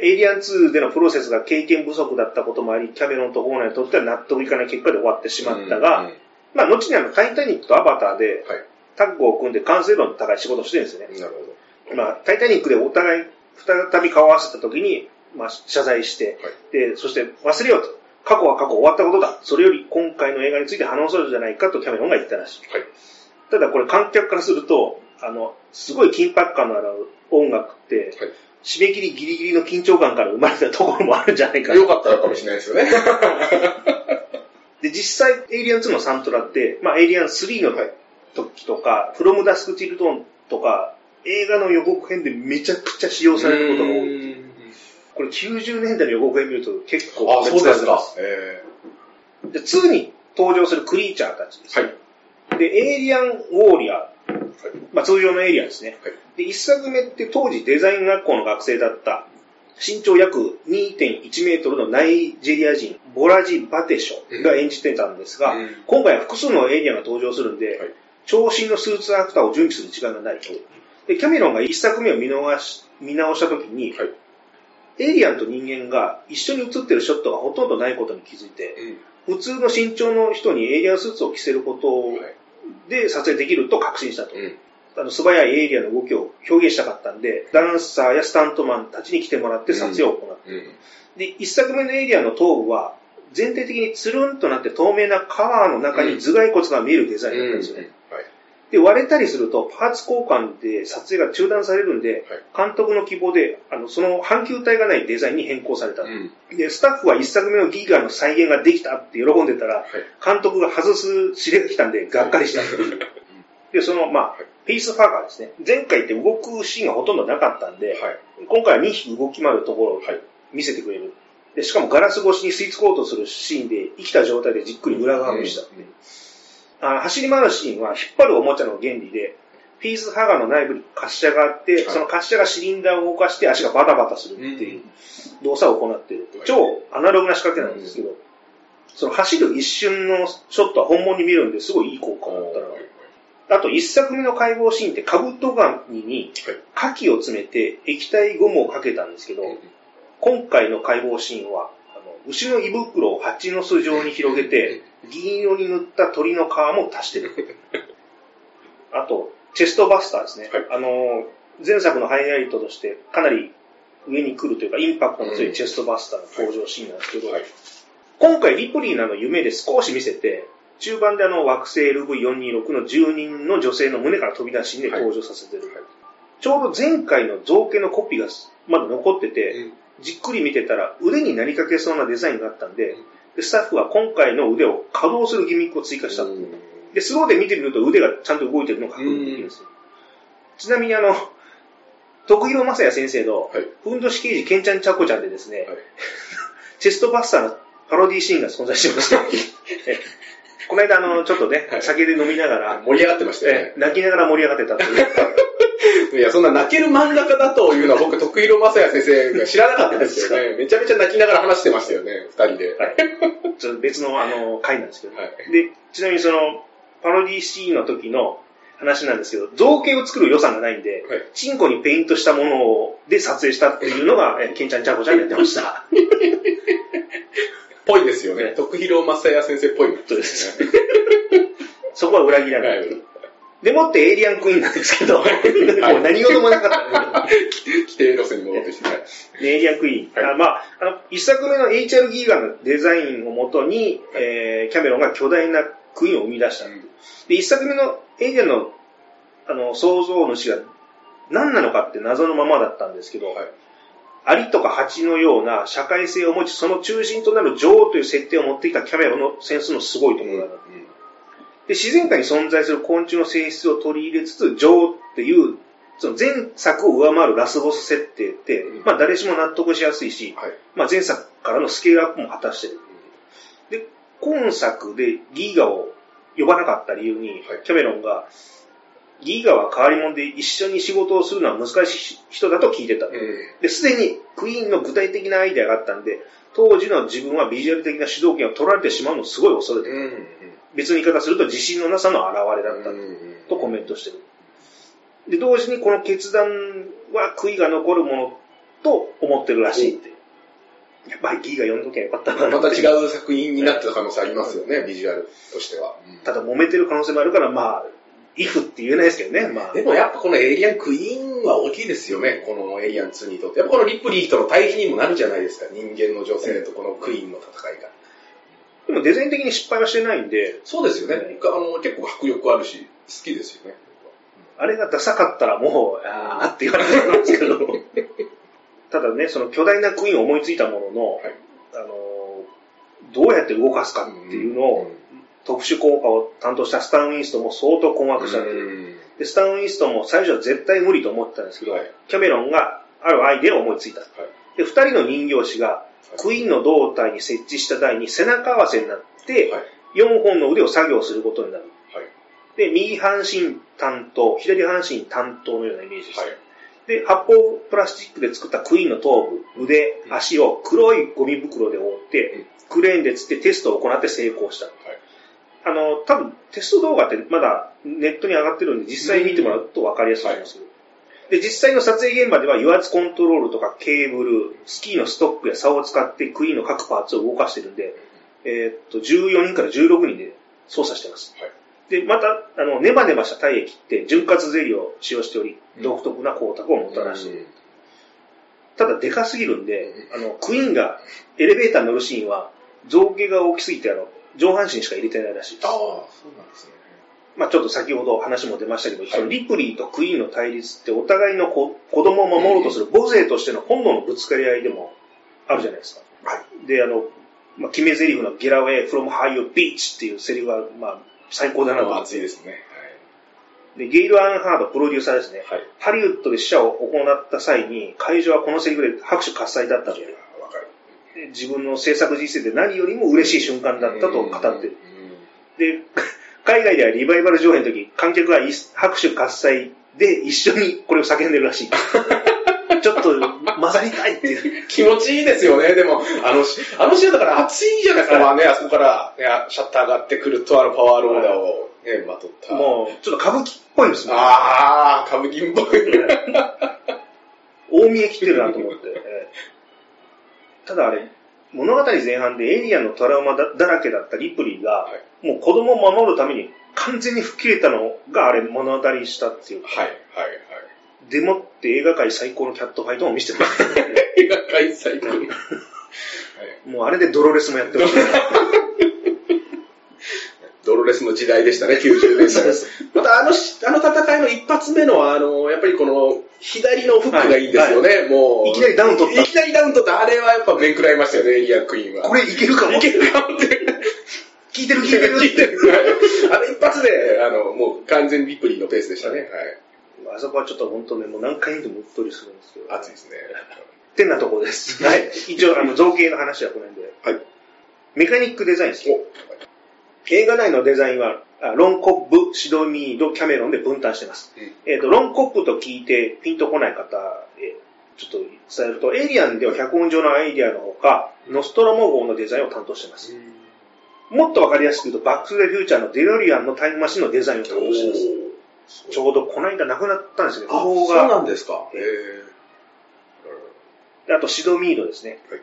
ーエイリアン2でのプロセスが経験不足だったこともあり、キャメロンとホーナーにとっては納得いかない結果で終わってしまったが、うんうんまあ、後にあの、タイタニックとアバターではい。タッグを組んで完成度の高い仕事をしてるんですよね。なるほど。まあ、タイタニックでお互い再び顔を合わせた時に、まあ、謝罪して、はい。で、そして忘れようと。過去は過去終わったことだ。それより今回の映画について話そうじゃないかとキャメロンが言ったらしい。はい。ただこれ観客からすると、あの、すごい緊迫感のある音楽って、はい締め切りギリギリの緊張感から生まれたところもあるんじゃないかな。よかったのかもしれないですよね。<laughs> で、実際、エイリアン2のサントラって、まあ、エイリアン3の時とか、フロムダスクチルトンとか、映画の予告編でめちゃくちゃ使用されることが多い。これ90年代の予告編見ると結構あ、そうですか使われてま。えで、2に登場するクリーチャーたちです。ーはい。で、エイリアンウォーリアー、まあ通常のエイリアンですね。はいで、一作目って当時デザイン学校の学生だった、身長約2.1メートルのナイジェリア人、ボラジ・バテショが演じてたんですが、うん今回は複数のエイリアンが登場するんで、はい長身のスーツアクターを準備する時間がないと。で、キャメロンが一作目を見逃し、見直した時に、はいエイリアンと人間が一緒に写ってるショットがほとんどないことに気づいて、うん普通の身長の人にエイリアンスーツを着せることはいで撮影できると確信したと。うんあの素早いエイリアンの動きを表現したかったんで、ダンサーやスタントマンたちに来てもらって撮影を行った。うんで、一作目のエイリアンの頭部は、全体的につるんとなって透明なカバーの中に頭蓋骨が見えるデザインだったんですよね。はい。で、割れたりするとパーツ交換で撮影が中断されるんで、はい監督の希望で、あの、その半球体がないデザインに変更された。うんで、スタッフは一作目のギガの再現ができたって喜んでたら、はい。監督が外す指令が来たんで、がっかりした。で、その、まあ、ピースファーガーですね。前回って動くシーンがほとんどなかったんで、はい。今回は2匹動き回るところをはい見せてくれる。で、しかもガラス越しに吸い付こうとするシーンで、生きた状態でじっくり裏側を見せた。あ走り回るシーンは引っ張るおもちゃの原理で、ピースハガーの内部に滑車があって、はい。その滑車がシリンダーを動かして足がバタバタするっていう動作を行っている。はい超アナログな仕掛けなんですけど、その走る一瞬のショットは本物に見えるんですごいいい効果を持ったな。あと一作目の解剖シーンってカブトガニにはい。牡蠣を詰めて液体ゴムをかけたんですけど、今回の解剖シーンは、あの牛の胃袋を蜂の巣状に広げて、銀色に塗った鳥の皮も足してる。<laughs> あと、チェストバスターですね。はいあの、前作のハイライトとしてかなり上に来るというか、インパクトの強いチェストバスターの登場シーンなんですけど、はい。今回リプリーなの夢で少し見せて、中盤であの惑星 LV426 の住人の女性の胸から飛び出しで登場させてる。ちょうど前回の造形のコピーがまだ残ってて、じっくり見てたら腕になりかけそうなデザインがあったんで、でスタッフは今回の腕を稼働するギミックを追加した。で、スローで見てみると腕がちゃんと動いてるのが確認できるんですよ。ちなみにあの、徳弘正也先生の、はい。ふんどし刑事ケンちゃんちゃこちゃんでですね、はい <laughs> チェストバスターのパロディシーンが存在してました。え <laughs> この間あの、ちょっとね、はい酒で飲みながら、盛り上がってましたよねえ。泣きながら盛り上がってたという。<laughs> いや、そんな泣ける漫画家だというのは僕、徳弘正也先生が知らなかったですよね。<laughs> めちゃめちゃ泣きながら話してましたよね、二人で。は <laughs> いちょっと別のあの、回なんですけど。はいで、ちなみにその、パロディシーンの時の話なんですけど、造形を作る予算がないんで、はいチンコにペイントしたものをで撮影したっていうのが、えケンちゃんちゃんこちゃんでやってました。<laughs> ぽいですよねね。徳弘正也先生っぽいもんそうです。そこは裏切らない。はいでもってエイリアンクイーンなんですけど、もう何事もなかった。<laughs> 規定路線に戻ってきて。はいエイリアンクイーン。はいあまあ、あの、一作目の HR ギーガンのデザインをもとに、えーキャメロンが巨大なクイーンを生み出した。で、一作目のエイリアンの、あの、創造主が何なのかって謎のままだったんですけど、はい、アリとかハチのような社会性を持ち、その中心となる女王という設定を持ってきたキャメロンのセンスのすごいところだな、うんうん、で、自然界に存在する昆虫の性質を取り入れつつ、女王っていうその前作を上回るラスボス設定って、うん、まあ誰しも納得しやすいし、はい、まあ前作からのスケールアップも果たしてる。で、今作でギーガを呼ばなかった理由に、はい、キャメロンが、ギーガは変わり者で一緒に仕事をするのは難しい人だと聞いてた。で、すでにクイーンの具体的なアイデアがあったんで、当時の自分はビジュアル的な主導権を取られてしまうのをすごい恐れてる。別の言い方すると自信のなさの表れだったとコメントしてる。で、同時にこの決断は悔いが残るものと思ってるらしいって。やっぱりギーが読んどきゃよかったな。また違う作品になってた可能性ありますよね、ビジュアルとしては。ただ揉めてる可能性もあるから、まあ、イフって言えないですけどね、まあ。でもやっぱこのエイリアンクイーンは大きいですよね、このエイリアン2にとって。やっぱこのリプリーとの対比にもなるじゃないですか、人間の女性とこのクイーンの戦いが。でもデザイン的に失敗はしてないんで。そうですよね。あの結構迫力あるし、好きですよね。あれがダサかったらもう、あーって言われるんですけど。<laughs> ただね、その巨大なクイーンを思いついたものの、はい、あの、どうやって動かすかっていうのを、特殊効果を担当したスタン・ウィンストンも相当困惑したんで、で、スタン・ウィンストンも最初は絶対無理と思ってたんですけど、はい、キャメロンがあるアイデアを思いついた。はい、で、二人の人形師が、クイーンの胴体に設置した台に背中合わせになって、はい、4本の腕を作業することになる。で、右半身担当、左半身担当のようなイメージです。はい、で、発泡プラスチックで作ったクイーンの頭部、腕、足を黒いゴミ袋で覆って、クレーンで釣ってテストを行って成功した。はい、あの、多分テスト動画ってまだネットに上がってるんで、実際見てもらうと分かりやすいと思います。で、実際の撮影現場では油圧コントロールとかケーブル、スキーのストックや竿を使ってクイーンの各パーツを動かしてるんで、えー、っと、14人から16人で操作してます。はいで、また、あの、ネバネバした体液って潤滑ゼリーを使用しており、独特な光沢をもたらしている。ただ、でかすぎるんで、あの、クイーンがエレベーターに乗るシーンは、造形が大きすぎて、あの、上半身しか入れてないらしいです。ああ、そうなんですね。まあちょっと先ほど話も出ましたけど、はい、そのリプリーとクイーンの対立ってお互いの子子供を守ろうとする母性としての本能のぶつかり合いでもあるじゃないですか。はい、で、あの、まあ、決め台詞の Get away from high beach っていうセリフは、まあ、最高だなと。熱いですね。はい、で、ゲイル・アンハード、プロデューサーですね。はい、ハリウッドで死者を行った際に、会場はこのセリフで拍手喝采だったという。自分の制作人生で何よりも嬉しい瞬間だったと語ってる。で、海外ではリバイバル上映の時、観客は拍手喝采で一緒にこれを叫んでるらしい。<laughs> ちょっと混ざりたいっていう。気持ちいいですよね。でも、あの、あのシーンだから熱いじゃないですか。まあね、あそこから、ね、シャッター上がってくるとあのパワーローダーをね、まとった。もう、ちょっと歌舞伎っぽいんですね。ああ、歌舞伎っぽい。<laughs> 大見え切ってるなと思って。ただあれ、物語前半でエイリアンのトラウマだらけだったリプリーが、はい、もう子供を守るために完全に吹っ切れたのがあれ物語りしたっていうか。はい、はい、はい。でもって映画界最高のキャットファイトも見せてます。<laughs> 映画界最高。<laughs> もうあれでドロレスもやってました。<laughs> ドロレスの時代でしたね、90年代。<laughs> またあの、あの戦いの一発目の、あの、やっぱりこの、左のフックがいいんですよね、はいはい、もう。いきなりダウン取った。いきなりダウン取った。あれはやっぱ面食らいましたよね、イアクイーンは。これいけるかも。いけるかもって。聞いてる聞いてる聞いてる。<laughs> あの一発で、あの、もう完全にリプリーのペースでしたね。はい。あそこはちょっと本当ね、もう何回でもうっとりするんですけど。熱いですね。ってなとこです。はい。<laughs> 一応、あの、造形の話はこの辺で。はい。メカニックデザインです。映画内のデザインは、ロンコップ、シドミード、キャメロンで分担しています。うん、えっ、ー、と、ロンコップと聞いてピンとこない方へ、ちょっと伝えると、エイリアンでは脚本上のアイディアのほか、ノストロモ号のデザインを担当しています。うん、もっとわかりやすく言うと、バックス・デ・フューチャーのデロリアンのタイムマシンのデザインを担当しています。ちょうどこの間亡くなったんですね。あ、そうなんですか。へあと、シドミードですね。はい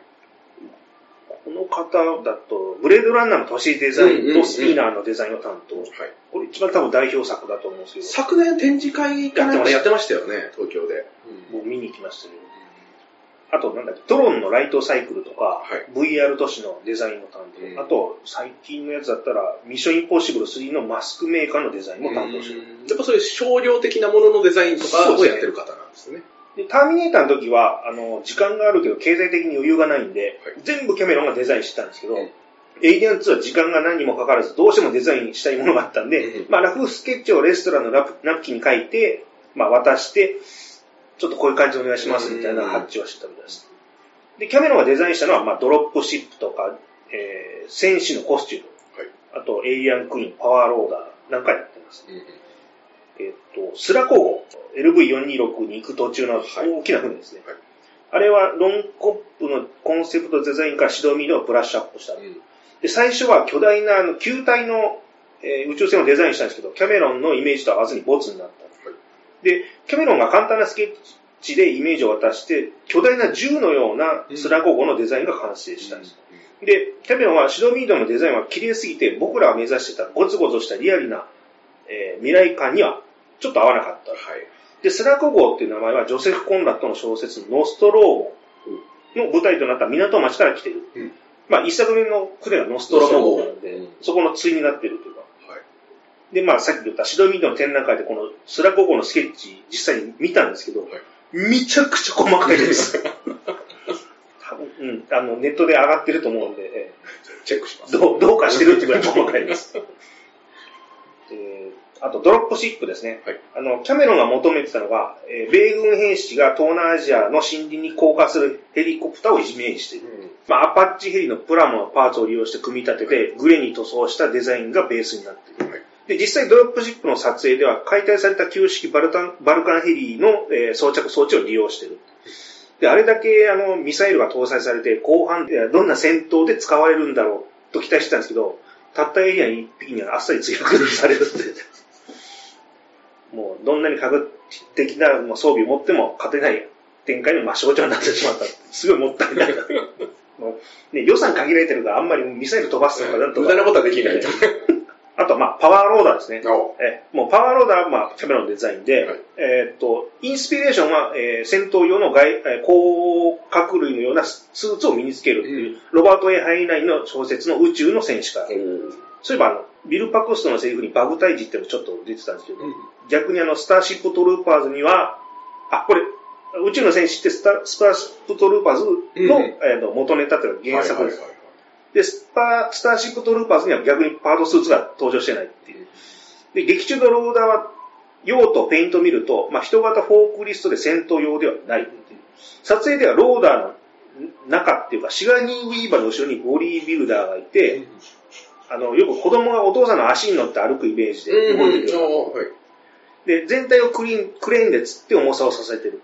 この方だと、ブレードランナーの都市デザインとスピーナーのデザインを担当。はい、これ一番多分代表作だと思うんですけど。昨年展示会かなやってましたよね、東京で。もう見に行きましたけど。あと、なんだっけ、トロンのライトサイクルとか、はい VR 都市のデザインも担当、うんあと、最近のやつだったら、ミッションインポッシブル3のマスクメーカーのデザインも担当してる。やっぱそういう少量的なもののデザインとかをやってる方なんですね。で、ターミネーターの時は、あの、時間があるけど経済的に余裕がないんで、はい。全部キャメロンがデザインしてたんですけど、うんエイリアン2は時間が何にもかからず、どうしてもデザインしたいものがあったんで、うんまあ、ラフスケッチをレストランのナプナプキンに書いて、まあ、渡して、ちょっとこういう感じでお願いしますみたいな発注はしてたみたいです。で、キャメロンがデザインしたのは、まあ、ドロップシップとか、えー、戦士のコスチューム、はい。あと、エイリアンクイーン、パワーローダー、なんかやってます。えっと、スラ工房、LV426 に行く途中の大きな船ですね。はいあれはロンコップのコンセプトデザインからシドミードをブラッシュアップした。で、最初は巨大なあの球体の、えー宇宙船をデザインしたんですけど、キャメロンのイメージと合わずにボツになった。はいで、キャメロンが簡単なスケッチでイメージを渡して、巨大な銃のようなスラゴゴのデザインが完成したんです。で、キャメロンはシドミードのデザインは綺麗すぎて、僕らが目指してたゴツゴツしたリアルな、えー未来感にはちょっと合わなかった。はい。で、スラコ号っていう名前はジョセフ・コンラッドの小説ノストローモの舞台となった港町から来てる。うんまあ、一作目の船がノストロモ号なので、うんそこの対になってるというか。はい。で、まあ、さっき言ったシドミードの展覧会でこのスラコ号のスケッチ実際に見たんですけど、はいめちゃくちゃ細かいです。<laughs> 多分うん、あの、ネットで上がってると思うんで、えチェックします。えどうどうかしてるってぐらい細かいです。<laughs> えーあと、ドロップシップですね。はいあの、キャメロンが求めてたのが、えー米軍兵士が東南アジアの森林に降下するヘリコプターをイメージしている。まあ、アパッチヘリのプラモのパーツを利用して組み立てて、グレーに塗装したデザインがベースになっている。はいで、実際ドロップシップの撮影では、解体された旧式バルタンバルカンヘリの、えー装着装置を利用している。で、あれだけあのミサイルが搭載されて、後半でどんな戦闘で使われるんだろうと期待してたんですけど、たったエイリアン一匹にあっさり墜落されるって。もう、どんなに科学的なもう装備を持っても勝てない展開のまあ象徴になってしまった。すごいもったいない。<laughs> もうね、予算限られてるからあんまりミサイル飛ばすとかなんとか。無駄なことはできないと。あと、まあ、パワーローダーですね。おえもうパワーローダーは、まあ、キャメロンのデザインで、はいえーっと、インスピレーションは、えー戦闘用の外、えー甲殻類のようなスーツを身につけるっていう、うんロバート・ A・ハインラインの小説の宇宙の戦士から。そういえば、あの、ビル・パクストンのセリフにバグ退治ってのちょっと出てたんですけど、逆にあの、スターシップトルーパーズには、あ、これ、宇宙の戦士ってスタスターシップトルーパーズの、うんえーと元ネタっていうのが原作です。はいはいはいで、スパスターシップトルーパーズには逆にパワードスーツが登場してないっていう。で、劇中のローダーは、用途とペイント見ると、まあ、人型フォークリフトで戦闘用ではないっていう。撮影ではローダーの中っていうか、シガニー・ウィーバーの後ろにボディービルダーがいて、あの、よく子供がお父さんの足に乗って歩くイメージで動いてるような。はい。で、全体をクリーンクレーンで釣って重さを支えてる。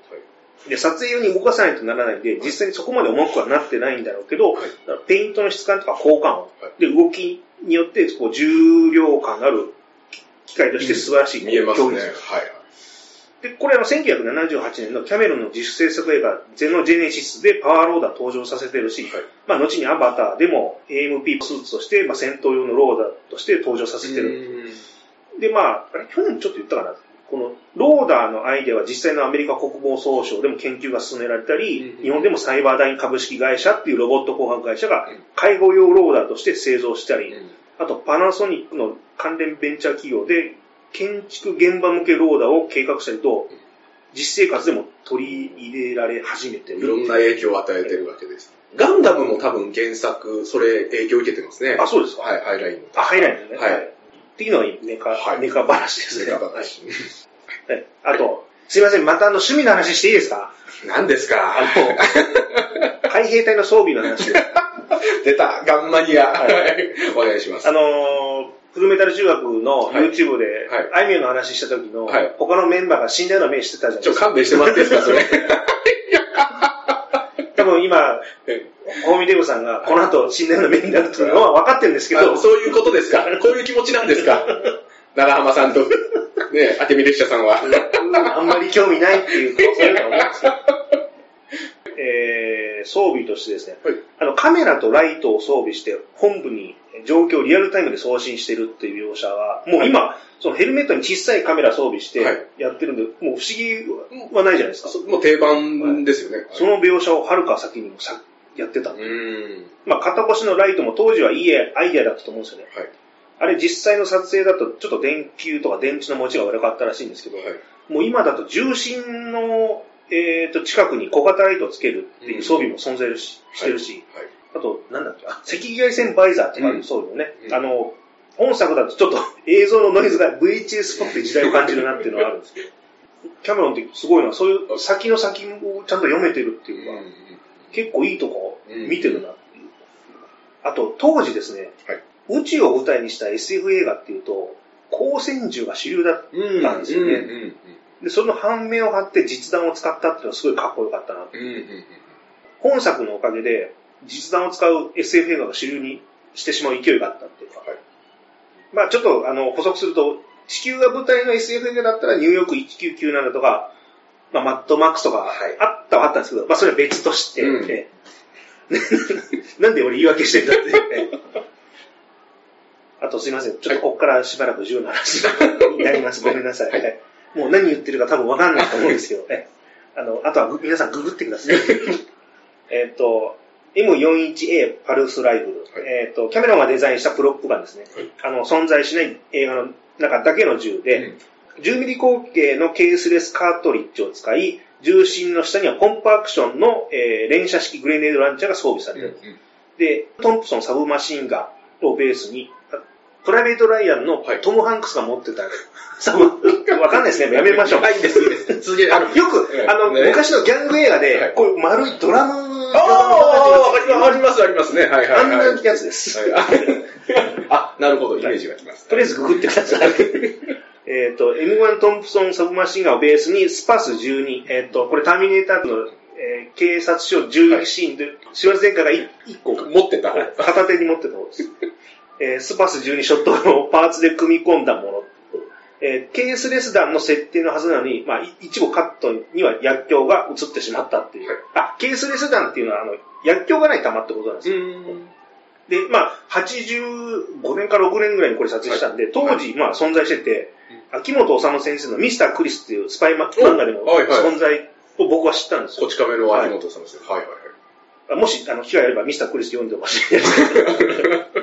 で、撮影用に動かさないとならないんで、実際にそこまで重くはなってないんだろうけど、はい。ペイントの質感とか効果音、はで、動きによってこう重量感がある機械として素晴らしい見えますね。はいでこれあの、1978年のキャメロンの自主制作映画、ゼノジェネシスでパワーローダー登場させてるし、はい。まあ、後にアバターでも AMP スーツとして、まあ、戦闘用のローダーとして登場させてる。で、まあ、あれ、去年もちょっと言ったかな。この、ローダーのアイデアは実際のアメリカ国防総省でも研究が進められたり、うん日本でもサイバーダイン株式会社っていうロボット工学会社がうん介護用ローダーとして製造したり、うん。あとパナソニックの関連ベンチャー企業で建築現場向けローダーを計画したりと、実生活でも取り入れられ始めてる。いろんな影響を与えてるわけです。ガンダムも多分原作、それ影響を受けてますね。あ、そうですか。はい、ハイラインも。あ、入らないんですね。はいっていうのがネカ、はいネカ話ですね。ネタはい話はいあと、すいません、またあの趣味の話していいですか？何ですか？あの、海兵隊の装備の話です。<laughs> 出た、ガンマニア。は <laughs> お願いします。あのー、フルメタル中学のはい。YouTube で、はい。あいみょんの話した時の、はい。他のメンバーが死んだような目してたじゃないちょ、ですか。勘弁してもらっていいですか、それ。<laughs> 多分今、大見デブさんがこの後死んだような目になるというのは分かってるんですけど、あそういうことですか。こういう気持ちなんですか。<laughs> 長浜さんと、ね、明美列車さんは。あんまり興味ないっていう、そういうのは思うんですけど。え <laughs> えー装備としてですね、はい。あの、カメラとライトを装備して、本部に状況をリアルタイムで送信してるっていう描写は、もう今、そのヘルメットに小さいカメラ装備してはいやってるんで、もう不思議はないじゃないですか。そもう定番ですよね。その描写をはるか先にもさやってたんうで。まあ、片腰のライトも当時はいいアイデアだったと思うんですよね。はい。あれ実際の撮影だとちょっと電球とか電池の持ちが悪かったらしいんですけど、はい。もう今だと重心の、えー、と近くに小型ライトをつけるっていう装備も存在し,、してるし、はい。あと、なんだっけ、あ赤外線バイザーっていう装備もね、うん。あの、本作だとちょっと映像のノイズが VHS っぽくて時代を感じるなっていうのはあるんですけど、キャメロンってすごいのは、そういう先の先をちゃんと読めてるっていうか、結構いいとこ見てるなっていう。あと、当時ですね、はい。宇宙を舞台にした SF 映画っていうと、光線銃が主流だっうん。たんですよね。で、その反面を張って実弾を使ったっていうのはすごいかっこよかったな。うん。うんうん。本作のおかげで、実弾を使う SF 映画が主流にしてしまう勢いがあったっていうか。はいまあちょっとあの補足すると、地球が舞台の SF 映画だったらニューヨーク1997とか、まあマッドマックスとかはいあったはあったんですけど、まあそれは別として、うんええ <laughs> なんで俺言い訳してんだって。ええあとすいません。ちょっとここからしばらく銃の話になります。ごめんなさい。はいええもう何言ってるか多分わかんないと思うんですけど、ええあの、あとはぐ皆さんググってください。<laughs> えっと、M41A パルスライフル。はいえっと、キャメロンがデザインしたプロップガンですね。はいあの、存在しない映画の中だけの銃で、10ミリ口径のケースレスカートリッジを使い、重心の下にはポンプアクションの、えー連射式グレネードランチャーが装備されてる。で、トンプソンサブマシンガンをベースに、あプライベート・ライアンのはいトム・ハンクスが持ってた、サブ、わかんないですね。やめましょう。はい、いいです、いいです。続けて、あのよく、ええあの、ね昔のギャング映画はでい、こういう丸いドラムああ、あります、ありますね。はいはいはい。あんなやつです。はいあ、なるほど、イメージがきます。とりあえずググってください。えっと、M1 トンプソンサブマシンガンをベースにスパス12、えっ、と、これターミネーターの、えー警察署銃撃シーンで、シュワルツェネッガーが 1, 個持ってた方。片手に持ってた方です。えースパス12ショットをパーツで組み込んだもの。えーケースレス弾の設定のはずなのに、まあ、い一部カットには薬莢が映ってしまったっていう。はいあ、ケースレス弾っていうのは、あの、薬莢がない弾ってことなんですよ。ん。で、まあ、85年から6年ぐらいにこれ撮影したんで、当時、まあ、存在してて、秋元治先生のミスター・クリスっていうスパイマ漫画でも存在を僕は知ったんですよ。こち亀の秋元さんですよ。はいはいはい。もし、あの、機会あればミスター・クリス読んでほしいです。<laughs>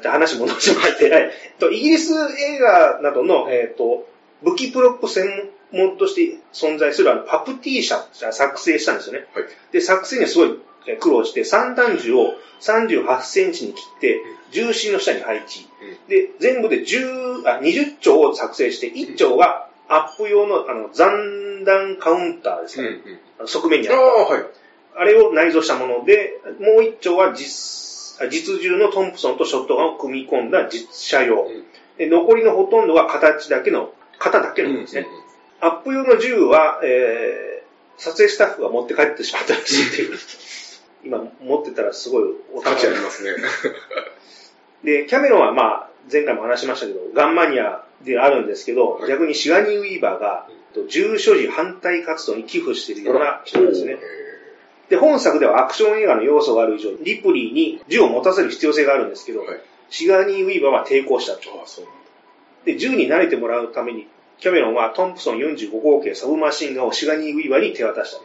じゃあ話戻しまして、はい。とイギリス映画などの、えっ、と、武器プロップ専門として存在するあのパプティ社が作成したんですよね。はい。で、作成にはすごいえー苦労して、三段銃を38センチに切って、重心の下に配置。で、全部で10あ20丁を作成して、1丁がアップ用のあの残弾カウンターですね。うんうん。側面にある。ああ、はい。あれを内蔵したもので、もう1丁は実あ実銃のトンプソンとショットガンを組み込んだ実車用。うんで残りのほとんどが形だけの、型だけのですね。アップ用の銃は、えー、撮影スタッフが持って帰ってしまったらしいっていう。<laughs> 今持ってたらすごいお価値ありますね。<laughs> で、キャメロンはまあ、前回も話しましたけど、ガンマニアであるんですけど、はい逆にシガニー・ウィーバーが、銃所持反対活動に寄付しているような人なんですね。で、本作ではアクション映画の要素がある以上、リプリーに銃を持たせる必要性があるんですけど、はいシガニー・ウィーバーは抵抗したと。ああ、そう。で、銃に慣れてもらうために、キャメロンはトンプソン45口径サブマシンガンをシガニー・ウィーバーに手渡した。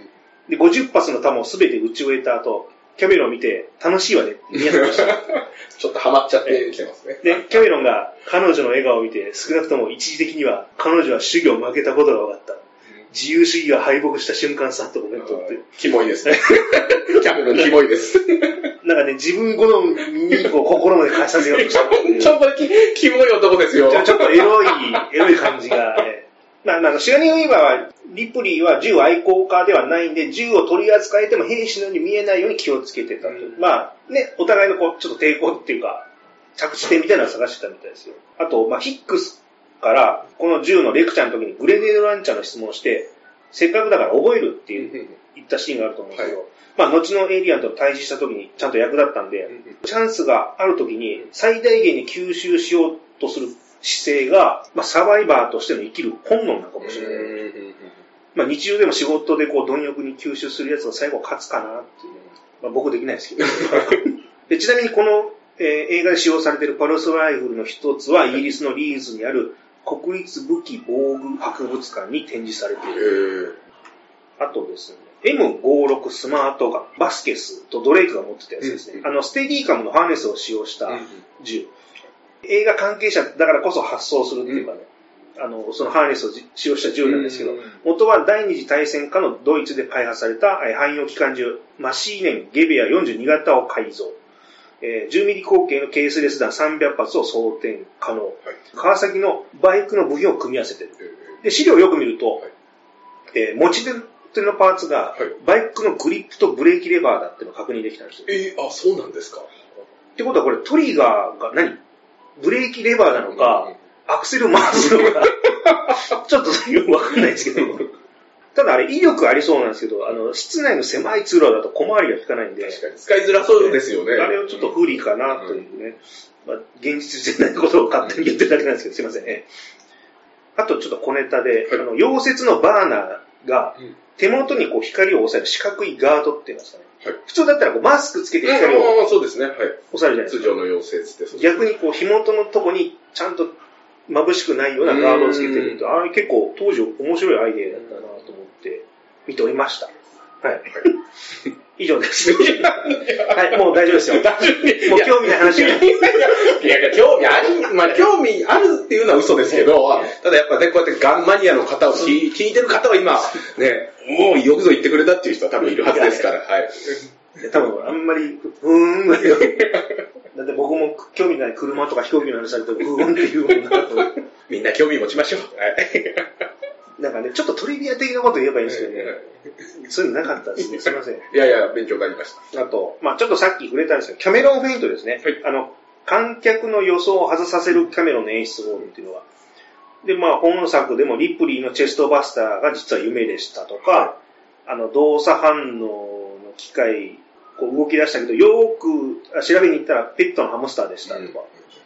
で、50発の弾を全て撃ち終えた後、キャメロンを見て、楽しいわねって言いやってました。<laughs> ちょっとハマっちゃってきてますね。で、キャメロンが彼女の笑顔を見て、少なくとも一時的には彼女は主義を負けたことが分かった。自由主義が敗北した瞬間さとコメントって。キモいですね。<laughs> キャメロンキモいです。なんかね、自分好みにこう心まで返させようとした。<laughs> ちょっとキキモい男ですよ。ちょちょっとエロい、エロい感じが、ね。まあ、あの、シガニー・ウィーバーは、リプリーは銃愛好家ではないんで、銃を取り扱えても兵士のように見えないように気をつけてたと。うんまあ、ね、お互いのこう、ちょっと抵抗っていうか、着地点みたいなのを探してたみたいですよ。あと、まあ、ヒックスから、この銃のレクチャーの時にグレネードランチャーの質問をして、せっかくだから覚えるっていう、言ったシーンがあると思うんですけど、まあ、後のエイリアンと対峙した時にちゃんと役立ったんで、チャンスがある時に最大限に吸収しようとする姿勢が、まあ、サバイバーとしての生きる本能なのかもしれない。まあ、日常でも仕事でこう貪欲に吸収するやつが最後勝つかなっていうまあ、僕できないですけど。<laughs> でちなみにこの、えー映画で使用されているパルスライフルの一つは、イギリスのリーズにある国立武器防具博物館に展示されていへる。ーあとですね、M56 スマートガン、バスケスとドレイクが持ってたやつですね。うんあの、ステディカムのハーネスを使用したうん銃。映画関係者だからこそ発送するっていうかね、あの、そのハーネスをじ使用した銃なんですけど、うん元は第二次大戦下のドイツで開発されたえー汎用機関銃、マシーネンゲベア42型を改造。えー10ミリ口径のケースレス弾300発を装填可能。川崎のバイクの部品を組み合わせてる。で、資料をよく見ると、はいえー持ち手のパーツがはい、バイクのグリップとブレーキレバーだっていうのを確認できたんですよ。えーあ、そうなんですか。ってことはこれトリガーが何？ブレーキレバーなのか、アクセル回すのか、<laughs> ちょっとよくわかんないですけど。ただあれ威力ありそうなんですけど、あの、室内の狭い通路だと小回りが効かないんで、確かに。使いづらそうですよね。あれをちょっと不利かなというね、まあ、現実じゃないことを勝手に言ってるだけなんですけど、すいませんね。あとちょっと小ネタで、はいあの、溶接のバーナーがうん手元にこう光を抑える四角いガードっていうんですかね。はい普通だったらこうマスクつけて光をああ、そうですね。はい。抑えるじゃないですか。通常の溶接ってそうです逆にこう、火元のとこにちゃんと眩しくないようなガードをつけてると、あれ結構当時面白いアイデアだったなと思って見ておりました。はい。<laughs> 以上です。はい、もう大丈夫ですよ。もう興味ない話が。いやいや、興味あり、まあ興味あるっていうのは嘘ですけど、ただやっぱね、こうやってガンマニアの方を聞い聞いてる方は今、ね、もうよくぞ言ってくれたっていう人は多分いるはずですから、はい。多分あんまり、ふーんだって僕も興味ない車とか飛行機の話されても、ふーんっていうもんだと。<laughs> みんな興味持ちましょう。はい。なんかね、ちょっとトリビア的なこと言えばいいんですけどね。そういうのなかったですね。<laughs> すいません。いやいや、勉強になりました。あと、まあちょっとさっき触れたんですけど、キャメロンフェイントですね。はいあの、観客の予想を外させるキャメロンの演出法っていうのは。で、まあ本作でもリプリーのチェストバスターが実は夢でしたとか、あの、動作反応の機械、こう動き出したけど、よーくあ調べに行ったらペットのハムスターでしたとか。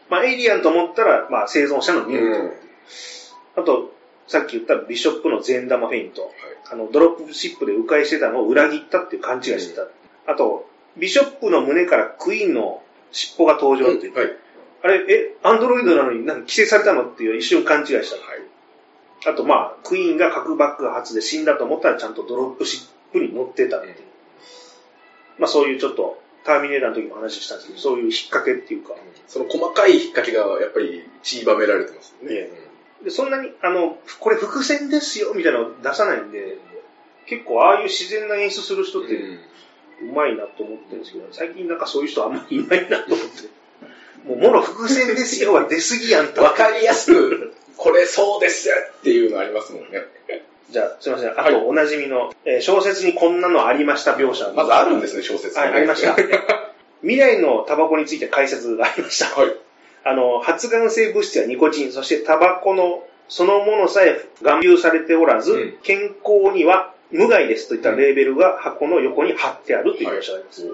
まあエイリアンと思ったら、まあ生存者のニュートあと、さっき言ったビショップの善玉フェイント。あの、ドロップシップで迂回してたのを裏切ったっていう勘違いしてた。あと、ビショップの胸からクイーンの尻尾が登場っていう。はい。あれ、え、アンドロイドなのになんか規制されたのっていう一瞬勘違いした。はい。あと、まあ、クイーンが核爆発で死んだと思ったらちゃんとドロップシップに乗ってたっていう。まあ、そういうちょっと、ターミネーターの時も話したんですけど、そういう引っ掛けっていうか、その細かい引っ掛けがやっぱり散りばめられてますよね。えで、そんなに、あの、これ伏線ですよ、みたいなのを出さないんで、結構ああいう自然な演出する人って、うまいなと思ってるんですけど、最近なんかそういう人あんまりいないなと思って。もう、もろ伏線ですよは出すぎやんと。わかりやすく、これそうですっていうのありますもんね。じゃあ、すいません。あと、おなじみの、えー小説にこんなのありました描写。まずあるんですね、小説はい、ありました。<laughs> 未来のタバコについて解説がありました。はい。あの、発がん性物質やニコチン、そしてタバコのそのものさえ含有されておらず、うん健康には無害ですといったレーベルが箱の横に貼ってあるという描写があります。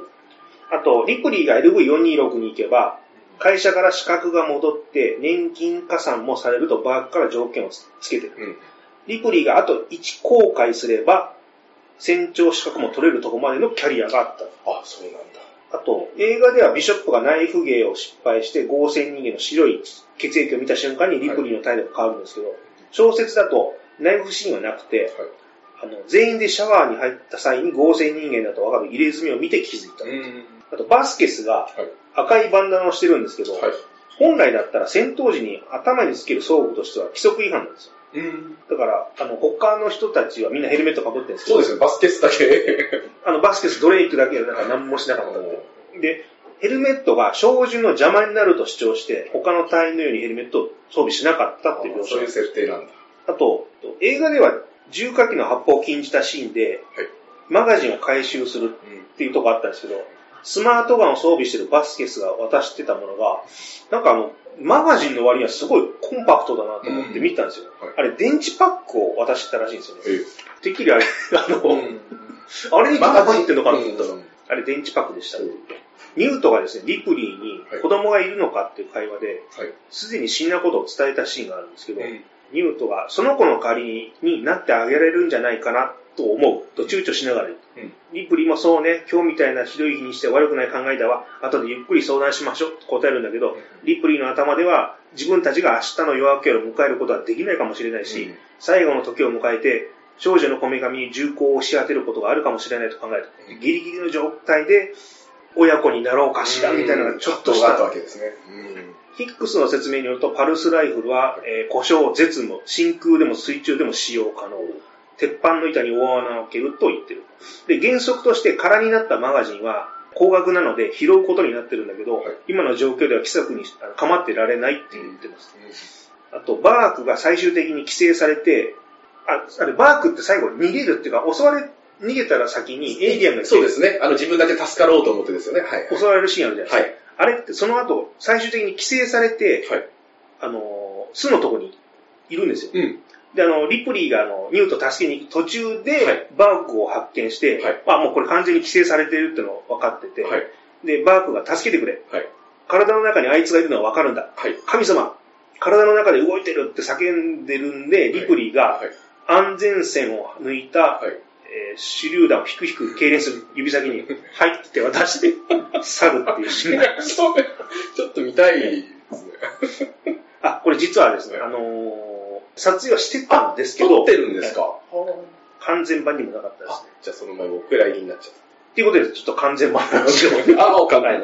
あと、リプリーが LV426 に行けば、会社から資格が戻って年金加算もされるとバークから条件をつけてる。うん。リプリーがあと1公開すれば、船長資格も取れるところまでのキャリアがあった。あ、そうなんだ。あと、映画ではビショップがナイフ芸を失敗して合成人間の白い血液を見た瞬間にリプリーの態度が変わるんですけど、小説だとナイフシーンはなくて、はい。あの、全員でシャワーに入った際に合成人間だと分かる入れ墨を見て気づいた。うん。あと、バスケスがはい。赤いバンダナをしてるんですけど、はい。本来だったら戦闘時に頭につける装具としては規則違反なんですよ。うん。だから、あの、他の人たちはみんなヘルメットかぶってるんですけど、そうですね、バスケスだけ。<laughs> あの、バスケス、ドレイクだけなんか何もしなかったって。で、ヘルメットが照準の邪魔になると主張して、他の隊員のようにヘルメットを装備しなかったっていう描写そういう設定なんだ。あと、映画では重火器の発砲を禁じたシーンで、はい。マガジンを回収するっていうとこあったんですけど、スマートガンを装備してるバスケスが渡してたものが、なんかあの、マガジンの割にはすごいコンパクトだなと思って見たんですよ。はいあれ、電池パックを渡してたらしいんですよね。えてっきりあれ、あの、うん。あれにマガジン入ってんのかなと思ったら、うんあれ電池パックでしたって言って。ニュートがですね、リプリーにはい子供がいるのかっていう会話で、はい。すでに死んだことを伝えたシーンがあるんですけど、うんニュートがその子の代わりになってあげられるんじゃないかなと思うと躊躇しながら言う。リプリーもそうね、今日みたいなひどい日にして悪くない考えだわ、後でゆっくり相談しましょうと答えるんだけど、リプリーの頭では自分たちが明日の夜明けを迎えることはできないかもしれないし、最後の時を迎えて、少女のこめかみに銃口を押し当てることがあるかもしれないと考える。ギリギリの状態で親子になろうかしらみたいなのがちょっとした。わけですね。ヒックスの説明によると、パルスライフルは、えー、故障、絶務、真空でも水中でも使用可能。鉄板の板に大穴を開けると言ってる。で、原則として空になったマガジンは、高額なので拾うことになってるんだけど、はい、今の状況では規則に構ってられないって言ってます。あと、バークが最終的に規制されて、あ、あれ、バークって最後逃げるっていうか、襲われ、逃げたら先にエイリアンがそうですね。あの、自分だけ助かろうと思ってですよね。はい。襲われるシーンあるじゃないですか。はい。あれってその後、最終的に規制されて、はい。あの、巣のとこにいるんですよ。うん。で、あの、リプリーがあの、ニュート助けに行く途中で、はい、バークを発見して、はい、まあもうこれ完全に規制されてるっての分かってて、はい、で、バークが助けてくれ。はい、体の中にあいつがいるのは分かるんだ。はい、神様、体の中で動いてるって叫んでるんで、リプリーが安全線を抜いた、はい。えー、手榴弾をひくひく痙攣する指先に、はいって渡して、去るっていうシーン。<laughs> ちょっと見たいですね。あ、これ実はですね、あのー撮影はしてたんですけど。撮ってるんですか、完全版にもなかったですね。じゃあその前お蔵入りになっちゃった。っていうことで、ちょっと完全版なんですけど。あ <laughs> あ、わかんない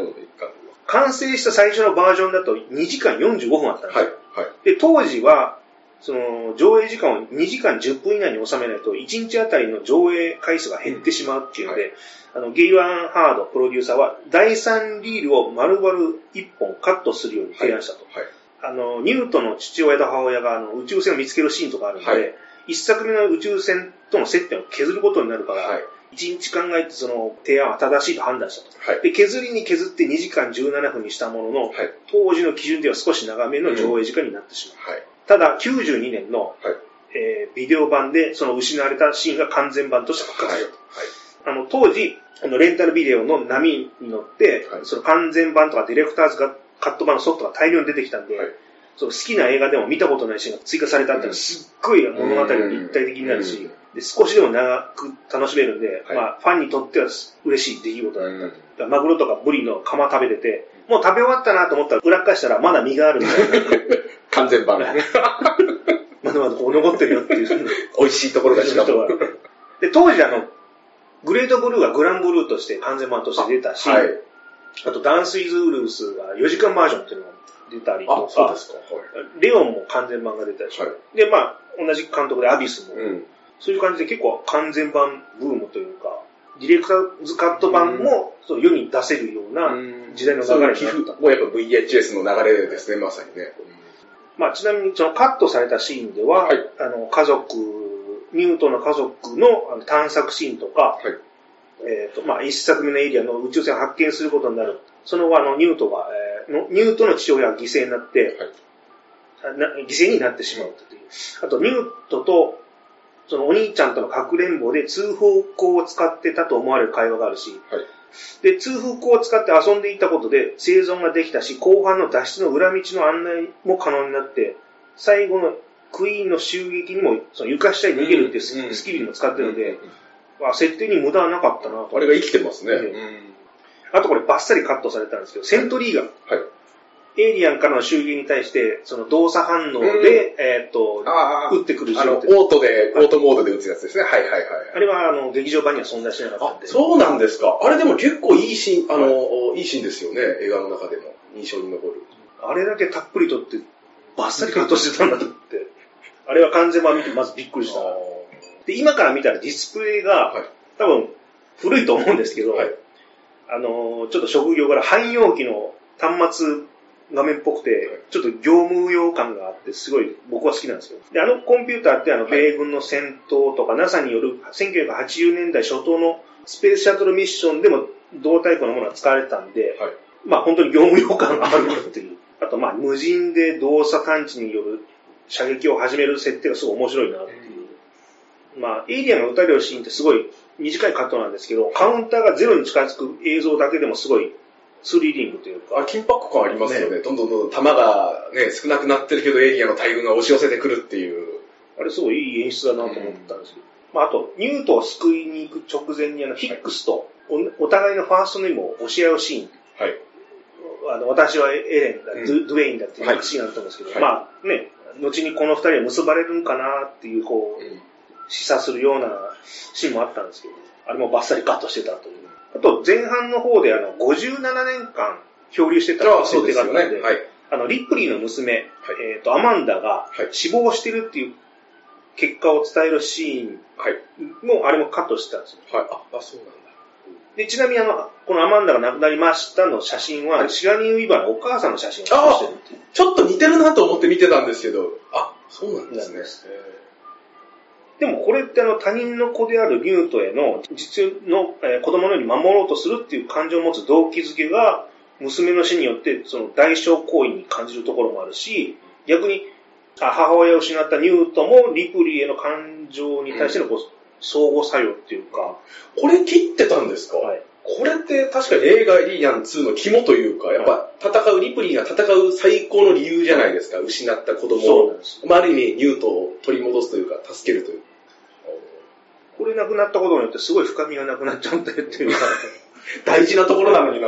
完成した最初のバージョンだと2時間45分あったんですよ。はい。はい、で、当時は、その、上映時間を2時間10分以内に収めないと、1日あたりの上映回数が減ってしまうっていうので、うんはい、あの、ゲイワン・ハードプロデューサーは、第3リールを丸々1本カットするように提案したと。はい、はいあの、ニュートの父親と母親があの宇宙船を見つけるシーンとかあるんで、はい、一作目の宇宙船との接点を削ることになるから、はい、1日考えてその提案は正しいと判断したと。はい、で、削りに削って2時間17分にしたものの、はい、当時の基準では少し長めの上映時間になってしまう。うん、ただ、92年の、はい。えー、ビデオ版でその失われたシーンが完全版として復活したと。はい、あの当時、あのレンタルビデオの波に乗って、その完全版とかディレクターズがカット版のソフトが大量に出てきたんで、はい、その好きな映画でも見たことないシーンが追加されたっていうのはすっごい物語が立体的になるし、で少しでも長く楽しめるんで、はい、まあ、ファンにとっては嬉しい出来事だった。マグロとかブリの釜食べてて、もう食べ終わったなと思ったら裏返したらまだ身があるみたいな。<laughs> 完全版。<laughs> まだまだこう残ってるよっていう。美味しいところが違う。で、当時あの、グレートブルーがグランブルーとして完全版として出たし、はい、あと、ダンスイズウルースが4時間バージョンっていうのが出たりとか、そうですか、はい、レオンも完全版が出たりして、はい、で、まあ、同じ監督でアビスも、うん、そういう感じで結構完全版ブームというか、ディレクターズカット版も、その世に出せるような時代の流れになった。もうやっぱ VHS の流れですね、まさにね。まあ、ちなみにそのカットされたシーンでは、はい、あの、家族、ニュートの家族の探索シーンとか、はいえっ、ー、と、まあ、一作目のエリアの宇宙船を発見することになる。その後、あの、ニュートが、えー、のニュートの父親が犠牲になって、はい、な犠牲になってしまうという。あと、ニュートと、そのお兄ちゃんとのかくれんぼで通風口を使ってたと思われる会話があるし、はい、で、通風口を使って遊んでいたことで生存ができたし、後半の脱出の裏道の案内も可能になって、最後のクイーンの襲撃にも、その床下に逃げるっていうスキルにも使ってるので、うんうんうん設定に無駄はなかったなと。あれが生きてますね。あとこれバッサリカットされたんですけど、セントリーガン。はい。エイリアンからの襲撃に対して、その動作反応で、えっと、撃ってくるあの、オートで、オートモードで撃つやつですね。はいはいはい。あれは、あの、劇場版には存在しなかったんで。そうなんですか。あれでも結構いいシーン、あの、いいシーンですよね。映画の中でも。印象に残る。あれだけたっぷりとって、バッサリカットしてたんだと思って。あれは完全版見てまずびっくりした。で、今から見たらディスプレイが、多分古いと思うんですけど、はい、あの、ちょっと職業から汎用機の端末画面っぽくて、ちょっと業務用感があって、すごい僕は好きなんですよ。で、あのコンピューターってあの、米軍の戦闘とか NASA による1980年代初頭のスペースシャトルミッションでも同タイプのものが使われてたんで、はい、まあ本当に業務用感があるっていう。あとまあ無人で動作探知による射撃を始める設定がすごい面白いなっていう。まあ、エイリアンが撃たれるシーンってすごい短いカットなんですけど、カウンターがゼロに近づく映像だけでもすごいスリリングというか。あ、緊迫感ありますよね。ねどんどんどんどん弾がね、少なくなってるけどエイリアンの大群が押し寄せてくるっていう。あれすごいいい演出だなと思ったんですけど。まあ、あと、ニュートを救いに行く直前にあの、ヒックスとおお互いのファーストネームを押し合うシーン。はい。あの私はエレンだ、うんドゥエインだっていうはいシーンがあったんですけど、はいまあね、後にこの二人は結ばれるんかなっていう、こう、うん示唆するようなシーンもあったんですけど、あれもバッサリカットしてたという。あと、前半の方であの、57年間漂流してた設。定があったんで、はい。あの、リップリーの娘、はいえっ、と、アマンダがはい死亡してるっていう結果を伝えるシーンはい。も、あれもカットしてたんですよ。はい。あ、あそうなんだ。で、ちなみにあの、このアマンダが亡くなりましたの写真は、シガニー・ウィーバーのお母さんの写真を写してるっていう。ちょっと似てるなと思って見てたんですけど、あ、そうなんですね。でもこれってあの他人の子であるニュートへの実の、えー子供のように守ろうとするっていう感情を持つ動機づけが娘の死によってその代償行為に感じるところもあるし、逆にあ母親を失ったニュートもリプリーへの感情に対してのこう相互作用っていうか、これ切ってたんですか、はいこれって確かに映画リーアン2の肝というか、やっぱ戦う、リプリーが戦う最高の理由じゃないですか。失った子供を。まあ、ある意味、ニュートを取り戻すというか、助けるという。これ亡くなったことによってすごい深みがなくなっちゃうんだよっていうか、<laughs> 大事なところなのにな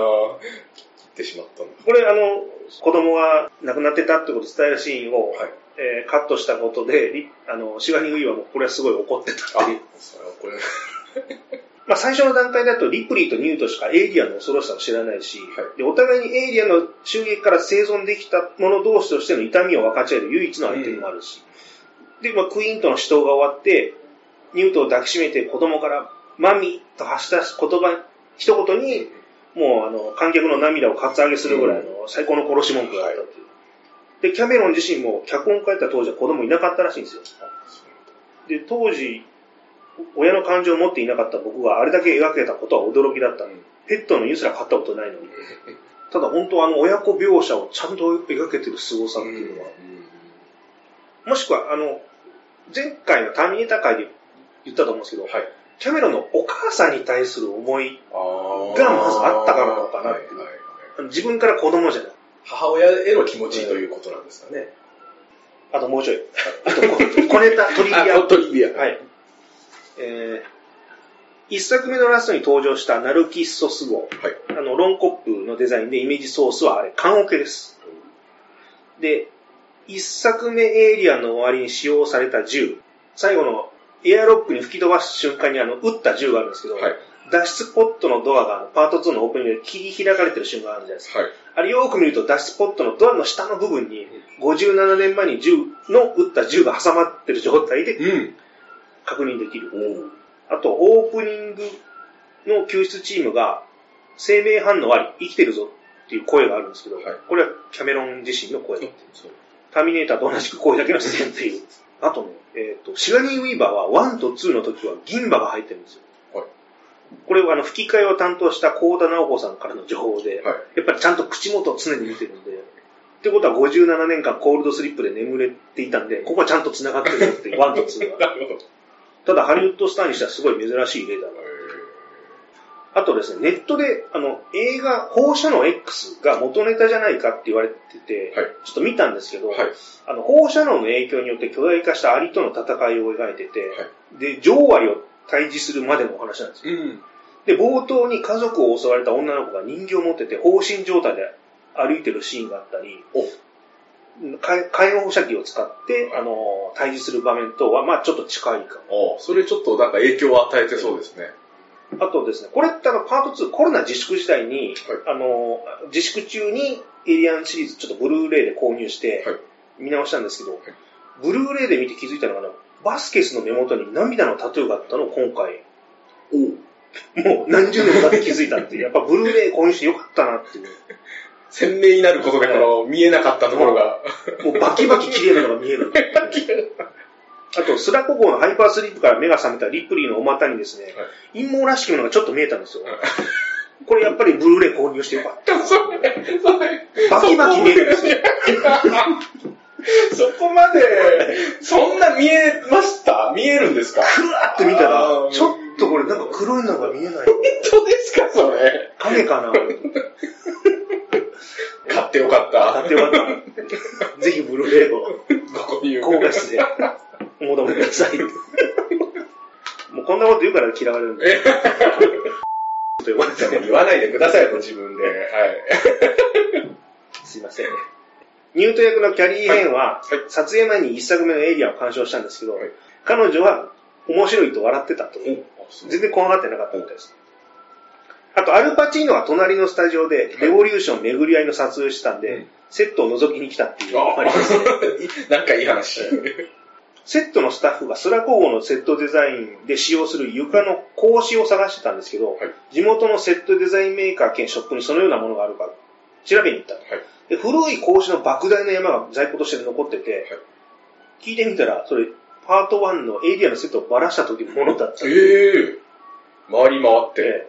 切ってしまった。これあの、子供が亡くなってたってことを伝えるシーンを、はい。えーカットしたことで、リあの、シガニー・ウィーバーもこれはすごい怒ってたっていう。それはこれ、まあ、最初の段階だとリプリーとニュートしかエイリアンの恐ろしさを知らないし、はい。でお互いにエイリアンの襲撃から生存できた者同士としての痛みを分かち合える唯一の相手でもあるし、で、まあ、クイーンとの死闘が終わって、ニュートを抱きしめて子供からマミと発した言葉、一言に、もうあの、観客の涙をカツアゲするぐらいの最高の殺し文句があったっていう。で、キャメロン自身も脚本書いた当時は子供いなかったらしいんですよ。で、当時、親の感情を持っていなかった僕があれだけ描けたことは驚きだった。ペットの犬すら飼ったことないのに。ただ本当あの親子描写をちゃんと描けてる凄さっていうのは、もしくはあの、前回のターミネーター会で言ったと思うんですけど、はい。キャメロンのお母さんに対する思い、がまずあったからなのかなっていうはいはいはい自分から子供じゃない。母親への気持ちということなんですかね。あともうちょい。あとこ、小ネタ、トリビア。あ、トリビア。はい。えー、一作目のラストに登場したナルキッソス号。はい。あの、ロンコップのデザインでイメージソースはあれ、缶オケです。で、一作目エイリアンの終わりに使用された銃。最後のエアロックに吹き飛ばす瞬間にあの、撃った銃があるんですけど、はい。脱出ポットのドアがパート2のオープニングで切り開かれてる瞬間があるじゃないですか。はい。あれよーく見ると脱出ポットのドアの下の部分に57年前に銃の撃った銃が挟まってる状態でうん。確認できる。おあと、オープニングの救出チームが、生命反応あり、生きてるぞっていう声があるんですけど、はいこれはキャメロン自身の声。そうターミネーターと同じく声だけの出演っていう。<laughs> あとね、えっ、と、シガニー・ウィーバーは1と2の時は銀歯が入ってるんですよ。はいこれはあの吹き替えを担当した高田直子さんからの情報で、はい。やっぱりちゃんと口元を常に見てるんで、ってことは57年間コールドスリップで眠れていたんで、ここはちゃんと繋がってるよっていう、1と2は。<laughs> なるほど。ただ、ハリウッドスターにしてはすごい珍しい例だな。あとですね、ネットで、あの、映画、放射能 X が元ネタじゃないかって言われてて、はいちょっと見たんですけど、はい。あの、放射能の影響によって巨大化したアリとの戦いを描いてて、はで、女王アリを退治するまでのお話なんですよ。うん。で、冒頭に家族を襲われた女の子が人形を持ってて、放心状態で歩いてるシーンがあったり、か介護射器を使って、あの、退治する場面とは、まあちょっと近いかも。それちょっとなんか影響を与えてそうですね。あとですね、これってあの、パート2、コロナ自粛時代に、はあの、自粛中にエイリアンシリーズちょっとブルーレイで購入してはい、見直したんですけど、ブルーレイで見て気づいたのが、バスケスの目元に涙のタトゥーがあったのを今回、もう何十年も経って気づいたっていう、やっぱブルーレイ購入してよかったなっていう。<laughs> 鮮明になることで、この見えなかったところが。もうバキバキ綺麗なのが見える。あと、スラコ号のハイパースリップから目が覚めたリプリーのお股にですね、陰謀らしきものがちょっと見えたんですよ。これやっぱりブルーレイ購入してよかった。それ、それ、バキバキ見えるんですよ。そこまで、そんな見えました？見えるんですか？クワーって見たあら、ーちょっとこれなんか黒いのが見えない。本当ですかそれ？影かな買ってよかった。買ってよかった。<laughs> ぜひブルーレイをご購入。高画質でお求めください。こと言うから嫌われるんで。と呼ばれて言わないでくださいと自分で。はい。すいません。ニュート役のキャリー・ヘンは、はいはい撮影前に一作目のエイリアンを鑑賞したんですけど、はい彼女は面白いと笑ってたと。全然怖がってなかったみたいです。あと、アルパチーノは隣のスタジオで、レボリューション巡り合いの撮影をしてたんで、うんセットを覗きに来たっていうのあがあります。<laughs> なんかいい話。セットのスタッフがスラ工房のセットデザインで使用する床の格子を探してたんですけど、はい地元のセットデザインメーカー兼ショップにそのようなものがあるか調べに行ったと。はい。で古い格子の莫大な山が在庫として残ってて、はい聞いてみたら、それ、パート1のエイリアンのセットをばらした時のものだった。ええ回り回って。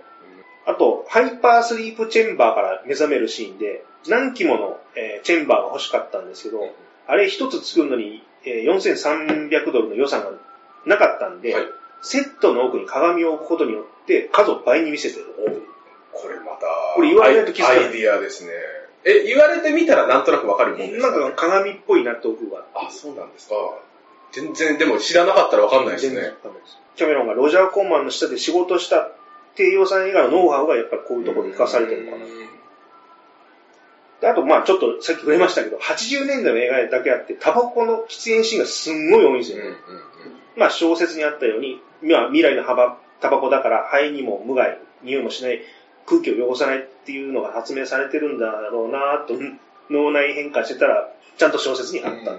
ええあと、ハイパースリープチェンバーから目覚めるシーンで、何機もの、えーチェンバーが欲しかったんですけど、うんあれ一つ作るのに、えー4300ドルの予算がなかったんで、はいセットの奥に鏡を置くことによって数を倍に見せてる。これまた、これ言われないと気づかないアイディアですね。え、言われてみたらなんとなくわかるもんですなんかか鏡っぽいなって奥があ、そうなんですか。全然、でも知らなかったらわかんないですね。キャメロンがロジャー・コーマンの下で仕事した低予算映画のノウハウがやっぱりこういうところに生かされてるのかな。であと、まあちょっとさっき触れましたけど、80年代の映画だけあって、タバコの喫煙シーンがすんごい多いんですよね。うんうんうんまあ小説にあったように、まあ未来の幅タバコだから肺にも無害、匂いもしない、空気を汚さないっていうのが発明されてるんだろうなと、脳内変化してたら、ちゃんと小説にあった。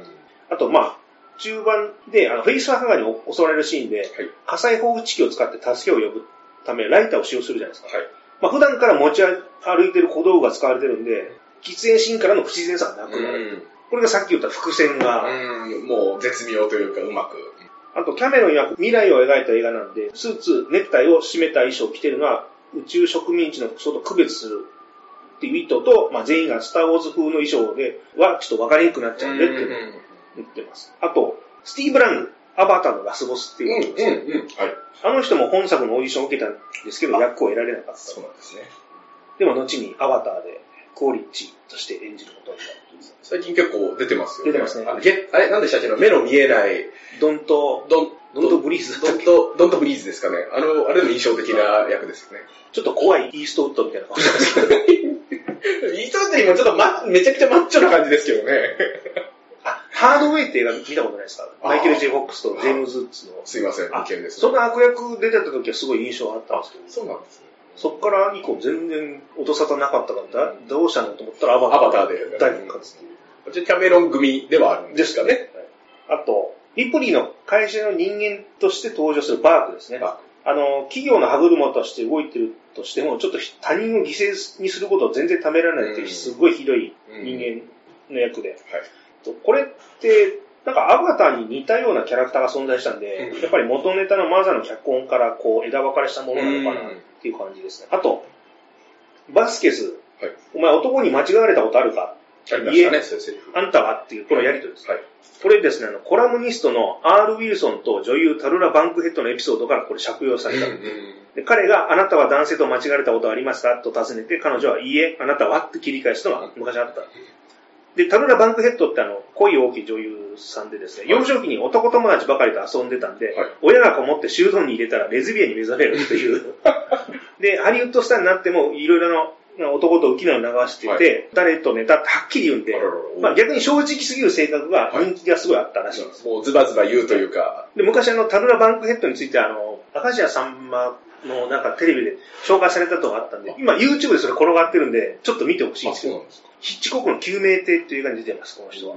あと、まあ、中盤で、あの、フェイスハガーに襲われるシーンで、はい。火災報知器を使って助けを呼ぶため、ライターを使用するじゃないですか。はい。まあ、普段から持ち歩いてる小道具が使われてるんで、喫煙シーンからの不自然さがなくなる。これがさっき言った伏線が、うん。もう絶妙というか、うまく。あと、キャメロン曰く未来を描いた映画なんで、スーツ、ネクタイを締めた衣装を着てるのは、宇宙植民地の服装と区別するっていう意図と、まあ、全員がスター・ウォーズ風の衣装では、ちょっと分かりにくくなっちゃうんでって言ってます。あと、スティーブ・ラング、アバターのラスボスってうん、うん、いう人ですね、うん。はい。あの人も本作のオーディションを受けたんですけど、役を得られなかった。そうなんですね。でも、後にアバターで、クオリッチとして演じることになる。最近結構出てますよね。出てますねあのゲあれ、なんでしたっけ目の見えない、ドント、ドン、ドントブリーズドント、ドントブリーズですかね。あの、あれでも印象的な役ですよね。ちょっと怖いイーストウッドみたいな顔してますけど。<laughs> イートウッドにもちょっとま、めちゃくちゃマッチョな感じですけどね。あ、ハードウェイって映画見たことないですか？マイケル・ジェ・フォックスとジェームズ・ウッズの。すいません、あ意見です。その悪役出てた時はすごい印象あったんですけど、そうなんですね。そっから以降全然音沙汰なかったから、だどうしたのと思ったらアバターアバターで大復活っていう。じゃあキャメロン組ではあるんですかね。あと、リプリーの会社の人間として登場するバークですね。バあの、企業の歯車として動いてるとしても、ちょっと他人を犠牲にすることを全然ためられないっていうう、んすごいひどいうん人間の役で。はい。とこれって、なんかアバターに似たようなキャラクターが存在したんで、うんやっぱり元ネタのマザーの脚本からこう枝分かれしたものなのかなっていう感じですね。あと、バスケス、はいお前男に間違われたことあるか？ありましたね、そういうセリフ。あんたはっていうこのやりとりです。はい。これですね、あのコラムニストの R. ウィルソンと女優タルラ・バンクヘッドのエピソードからこれ借用された。で彼があなたは男性と間違われたことはありますかと尋ねて、彼女は、いいえ、あなたは？って切り返すのが昔あった。で、タルラ・バンクヘッドってあの、恋大きい女優さんでですね、はい。幼少期に男友達ばかりと遊んでたんで、はい。親がこもって修道に入れたらレズビアンに目覚めるっていう。<laughs> で、ハリウッドスターになっても、いろいろな男と浮き名を流してて、誰とネタってはっきり言うんでまあ逆に正直すぎる性格が人気がすごいあったらしいんです。もうズバズバ言うというか、で、昔あの、タルラ・バンクヘッドについてあの、明石家さんまのなんかテレビで紹介されたとがあったんで、今 YouTube でそれ転がってるんで、ちょっと見てほしいんですけど。ヒッチコックの救命艇っていう映画に出てます、この人は。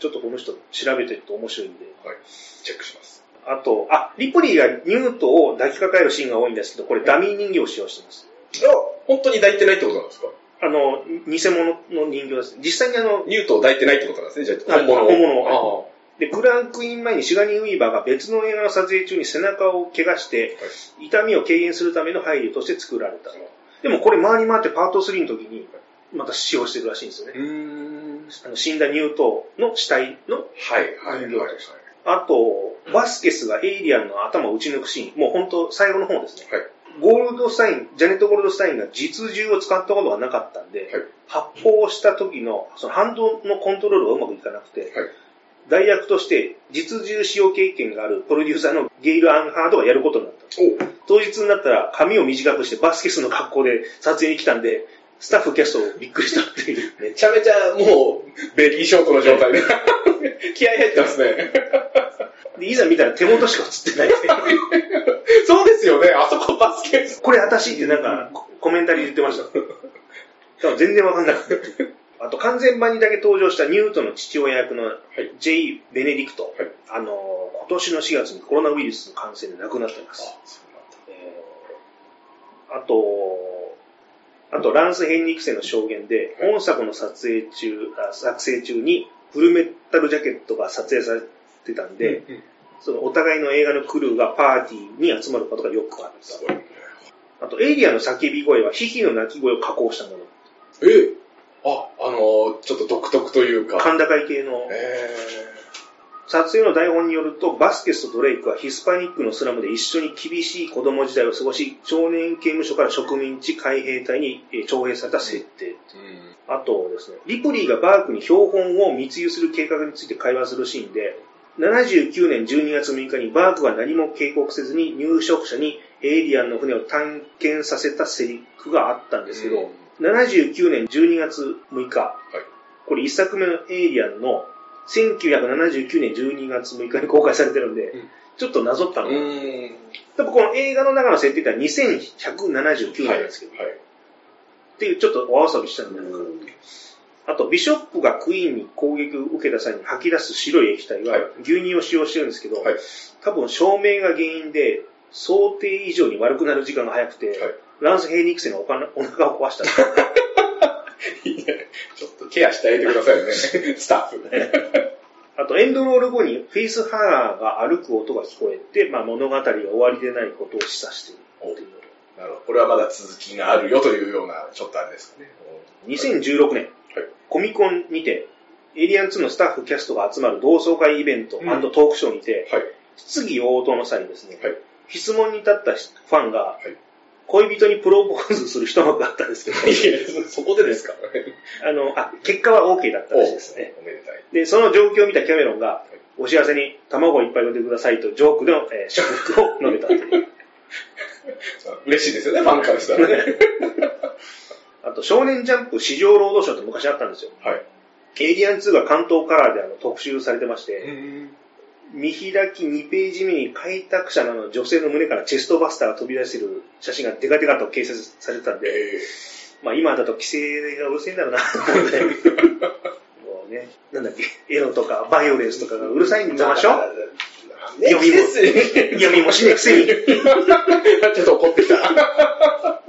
ちょっとこの人調べてると面白いんで。はい。チェックします。あと、あ、リプリーがニュートを抱きかかえるシーンが多いんですけど、これダミー人形を使用してます。あ、本当に抱いてないってことなんですか？あの、偽物の人形です。実際にあの、ニュートを抱いてないってことなんですね、じゃあ、あ本物を。本物あで、クランクイン前にシガニー・ウィーバーが別の映画の撮影中に背中を怪我して、痛みを軽減するための配慮として作られた。でもこれ回り回ってパート3の時に、また使用してるらしいんですよね。あの死んだニュートの死体の。人形としてあと、バスケスがエイリアンの頭を打ち抜くシーン、もう本当最後の方ですね。はい。ゴールドスタイン、ジャネット・ゴールドスタインが実銃を使ったことがなかったんで、はい発砲した時のその反動のコントロールがうまくいかなくて、はい代役として実銃使用経験があるプロデューサーのゲイル・アン・ハードがやることになった。当日になったら髪を短くしてバスケスの格好で撮影に来たんで、スタッフキャストびっくりしたっていう。めちゃめちゃもう、ベリーショートの状態で。<laughs> 気合入ってますね。で、いざ見たら手元しか映ってない。そうですよね。あそこバスケ。これ私ってなんかココメンタリーで言ってました。多分全然わかんなかった。あと完全版にだけ登場したニュートンの父親役のい J. ベネディクト。はいあの、今年の4月にコロナウイルスの感染で亡くなってます。そうえーあと、あと、ランス・ヘンリクセンの証言で、はい本作の撮影中、あ作成中にフルメタルジャケットが撮影されてたんで、うんうんそのお互いの映画のクルーがパーティーに集まることがよくあった。あと、エイリアンの叫び声は、ヒヒの鳴き声を加工したもの。え？あ、あのーちょっと独特というか。甲高い系の。え撮影の台本によると、バスケスとドレイクはヒスパニックのスラムで一緒に厳しい子供時代を過ごし、少年刑務所から植民地海兵隊にえー徴兵された設定。ーうん。あとですね、リプリーがバークに標本を密輸する計画について会話するシーンで、79年12月6日にバークは何も警告せずに入植者にエイリアンの船を探検させたセリフがあったんですけど、79年12月6日、これ1作目のエイリアンの1979年12月6日に公開されてるんで、うんちょっとなぞったの。うん。多分この映画の中の設定ってのは2179年なんですけど、はい。っていうちょっとお遊びしたんじゃないかな。あと、ビショップがクイーンに攻撃を受けた際に吐き出す白い液体ははい牛乳を使用してるんですけど、はい多分照明が原因で想定以上に悪くなる時間が早くて、はいランス・ヘイニクセンがお腹を壊した。ケアしてあげてくださいね。<laughs> スタッフ。あと、エンドロール後にフェイスハガーが歩く音が聞こえて、まあ、物語が終わりでないことを示唆しているっていう。なるほど。これはまだ続きがあるよというような、ちょっとあれですかね。2016年、はいコミコンにて、エイリアン2のスタッフ、キャストが集まる同窓会イベントうんトークショーにて、はい。質疑応答の際にですね、はい質問に立ったファンが、い恋人にプロポーズする一幕があったんですけど、いや、そこでですか？あの、あ、結果は OK だったらしいですね。おめでたい。で、その状況を見たキャメロンが、お幸せに卵をいっぱい産んでくださいとジョークの、えー <laughs> 祝福を述べたという。嬉しいですよね、ファンからしたらね。<laughs> あと、少年ジャンプ市場労働省って昔あったんですよ。はい。エイリアン2が関東カラーであの特集されてまして、ん。見開き2ページ目に開拓者の女性の胸からチェストバスターが飛び出してる写真がデカデカと掲載されてたんで、えまあ今だと規制がうるせえんだろうな、と思って。もうね、なんだっけ、エロとかバイオレンスとかがうるさいんざましょ？ね、読みも読みもしねえくせに。<laughs> ちょっと怒ってきた。まあ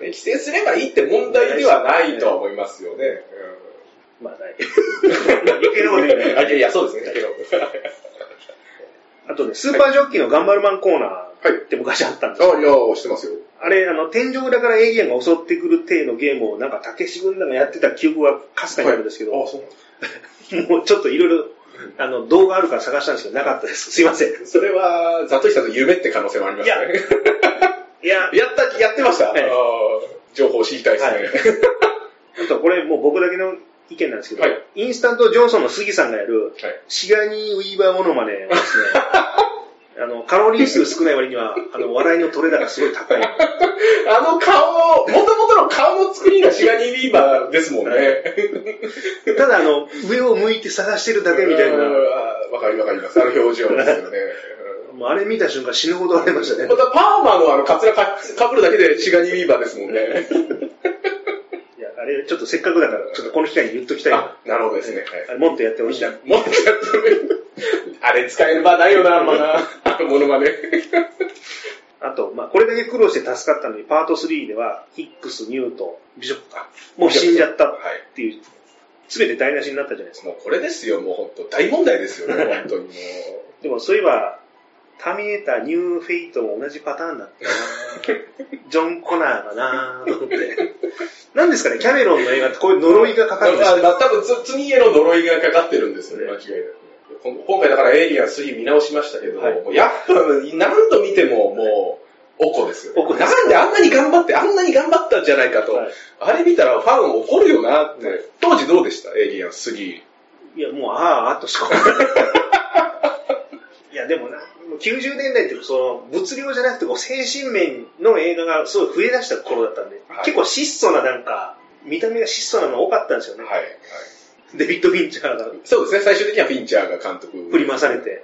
ね規制すればいいって問題ではないとは思いますよね。まあない。余計なこと言うね。あ、いやいや、そうですね。あとね、スーパージョッキーのガンバルマンコーナはいーって昔あったんですよ。あ、いや、知ってますよ。あれ、あの、天井裏からエイリアンが襲ってくる体のゲームをなんか、たけし軍団がやってた記憶はかすかにあるんですけど、あ、そうもうちょっといろいろ、あの、動画あるから探したんですけど、なかったです。すいません。<laughs> それは、ザトシさんの夢って可能性もありますね。<laughs> いや、やった、やってました、はい情報知りたいですね。<laughs> あとこれもう僕だけの意見なんですけど、はいインスタントジョンソンの杉さんがやる、はいシガニー・ウィーバーモノマネはですね、<laughs> あの、カロリー数少ない割には、あの、笑いの取れ高すごい高い。<laughs> あの顔、もともとの顔の作りがシガニー・ビーバーですもんね。<laughs> ただ、あの、上を向いて探してるだけみたいな、うんわかりわかります。あの表情ですよね。もうあれ見た瞬間死ぬほど笑いましたねま。たパーマのあのカツラかかぶるだけでシガニー・ビーバーですもんね。あれ、ちょっとせっかくだから、ちょっとこの機会に言っときたいな。あ、なるほどですね。はいあれもっとやってほしい。もっとやってるあれ使える場ないよな、あんまな。<laughs> あのものまね。あと、まあ、これだけ苦労して助かったのに、パート3では、ヒックス、ニュート、ビショップか、もう死んじゃったはい。っていう、すべて台無しになったじゃないですか。もうこれですよ、もう本当大問題ですよね、<laughs> 本当にもう。でもそういえば、ターミネーター、ニューフェイトも同じパターンだったなジョン・コナーがなと思って。なんですかね、キャメロンの映画ってこういう呪いがかかるんですか？まあ、まあ多分つ次への呪いがかかってるんですよね、間違いなく。今回だからエイリアン3見直しましたけど、はいもうやっぱ何度見てももう、おこですよ、ね。なんであんなに頑張って、あんなに頑張ったんじゃないかと。はいあれ見たらファン怒るよなって。当時どうでした？エイリアン3。いや、もう、あーあとしかい。いや、でもな、90年代ってその物量じゃなくてこう精神面の映画がすごい増え出した頃だったんで、はい結構質素ななんか、見た目が質素なのが多かったんですよね。はい。はい。デビッド・フィンチャーがそうですね、最終的にはフィンチャーが監督。振り回されて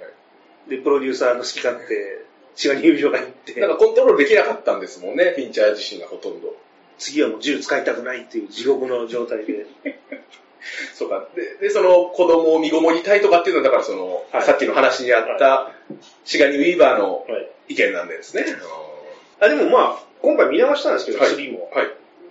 で、プロデューサーの好き勝手、シガニ友情が行って、なんかコントロールできなかったんですもんね、フィンチャー自身がほとんど。次はもう銃使いたくないっていう地獄の状態で。<laughs> <laughs> そうか。で、でその子供を身ごもりたいとかっていうのは、だからその、はいさっきの話にあった、シガニー・ウィーバーのはい意見なんですね。あ、でもまあ、今回見直したんですけど、はい3も。はい。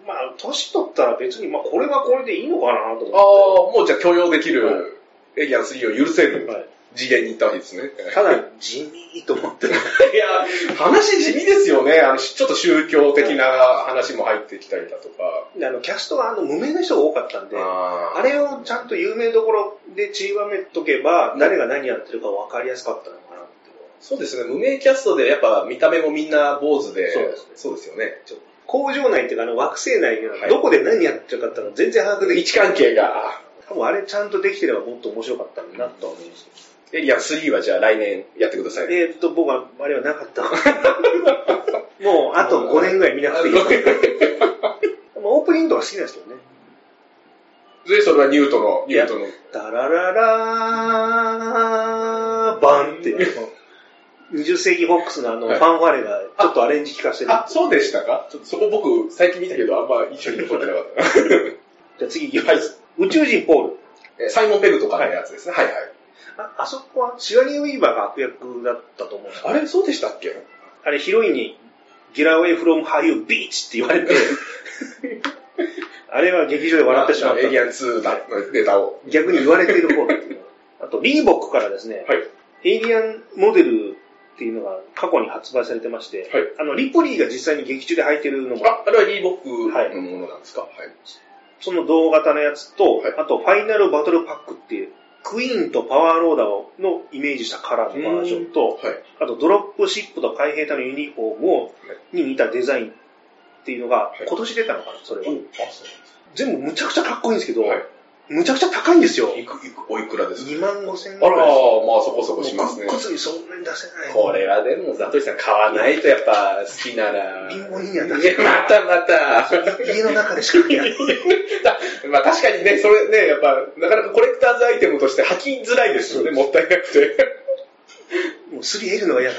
まあ、年取ったら別に、まあ、これはこれでいいのかなとああ思、もうじゃあ許容できはいる、エイリアン3を許せるって。はい次元に行ったわけですね。ただ、地味と思ってる。いや、話地味ですよね。あの、ちょっと宗教的な話も入ってきたりだとか。であの、キャストがあの無名な人が多かったんで、ああれをちゃんと有名どころで散りばめとけば、誰が何やってるか分かりやすかったのかなってそうですね。無名キャストで、やっぱ見た目もみんな坊主で。そうですねそうですよね。ちょっ工場内っていうか、あの惑星内がはいどこで何やってるかっていうのは全然把握とでき位置関係が。多分あれちゃんとできてればもっと面白かったんだなとは思います。エイリアン3はじゃあ来年やってください。えーっと、僕はあれはなかった。<laughs> もう、あと5年ぐらい見なくていい。<laughs> <laughs> オープニングとか好きなんですけどね。で、それはニュートの、ニュートの。ダラララーバンっていう、20世紀フォックスのあの、フはいァンファレがちょっとアレンジ聞かせてる。あ、そうでしたか？ちょっとそこ僕、最近見たけど、あんま一緒に残ってなかった。じゃあ次行きます。宇宙人ポール。えサイモン・ペグとかのやつですね。はいはい。ああそこはシガニー・ウィーバーが悪役だったと思うんですよあれ、そうでしたっけ？あれヒロインに、ゲラウェイフロムハユビーチって言われて、あれは劇場で笑ってしまったエイ。リアン2だのネタを。逆に言われている方っていう。<laughs> あと、リーボックからですね、はい。エイリアンモデルっていうのが過去に発売されてまして、はいあの、リポリーが実際に劇中で履いてるのも、あ、あれはリーボックのものなんですか？はい。その同型のやつと、はいあと、ファイナルバトルパックっていう、クイーンとパワーローダーのイメージしたカラーのバージョンと、はい。あと、ドロップシップと海兵隊のユニフォームを、に似たデザインっていうのが、はい今年出たのかな、それは。全部むちゃくちゃかっこいいんですけど、はいむちゃくちゃ高いんですよ。いく、いく、おいくらですか？2万5千円あら、まあそこそこしますね。靴にそんなに出せない。これはでも、ザトリさん買わないとやっぱ好きなら。貧乏人には出いせやまたまた。家の中でしか見ない。<laughs> まあ確かにね、それね、やっぱ、なかなかコレクターズアイテムとして履きづらいですよね、もったいなくて。もうすり減るのが嫌だ。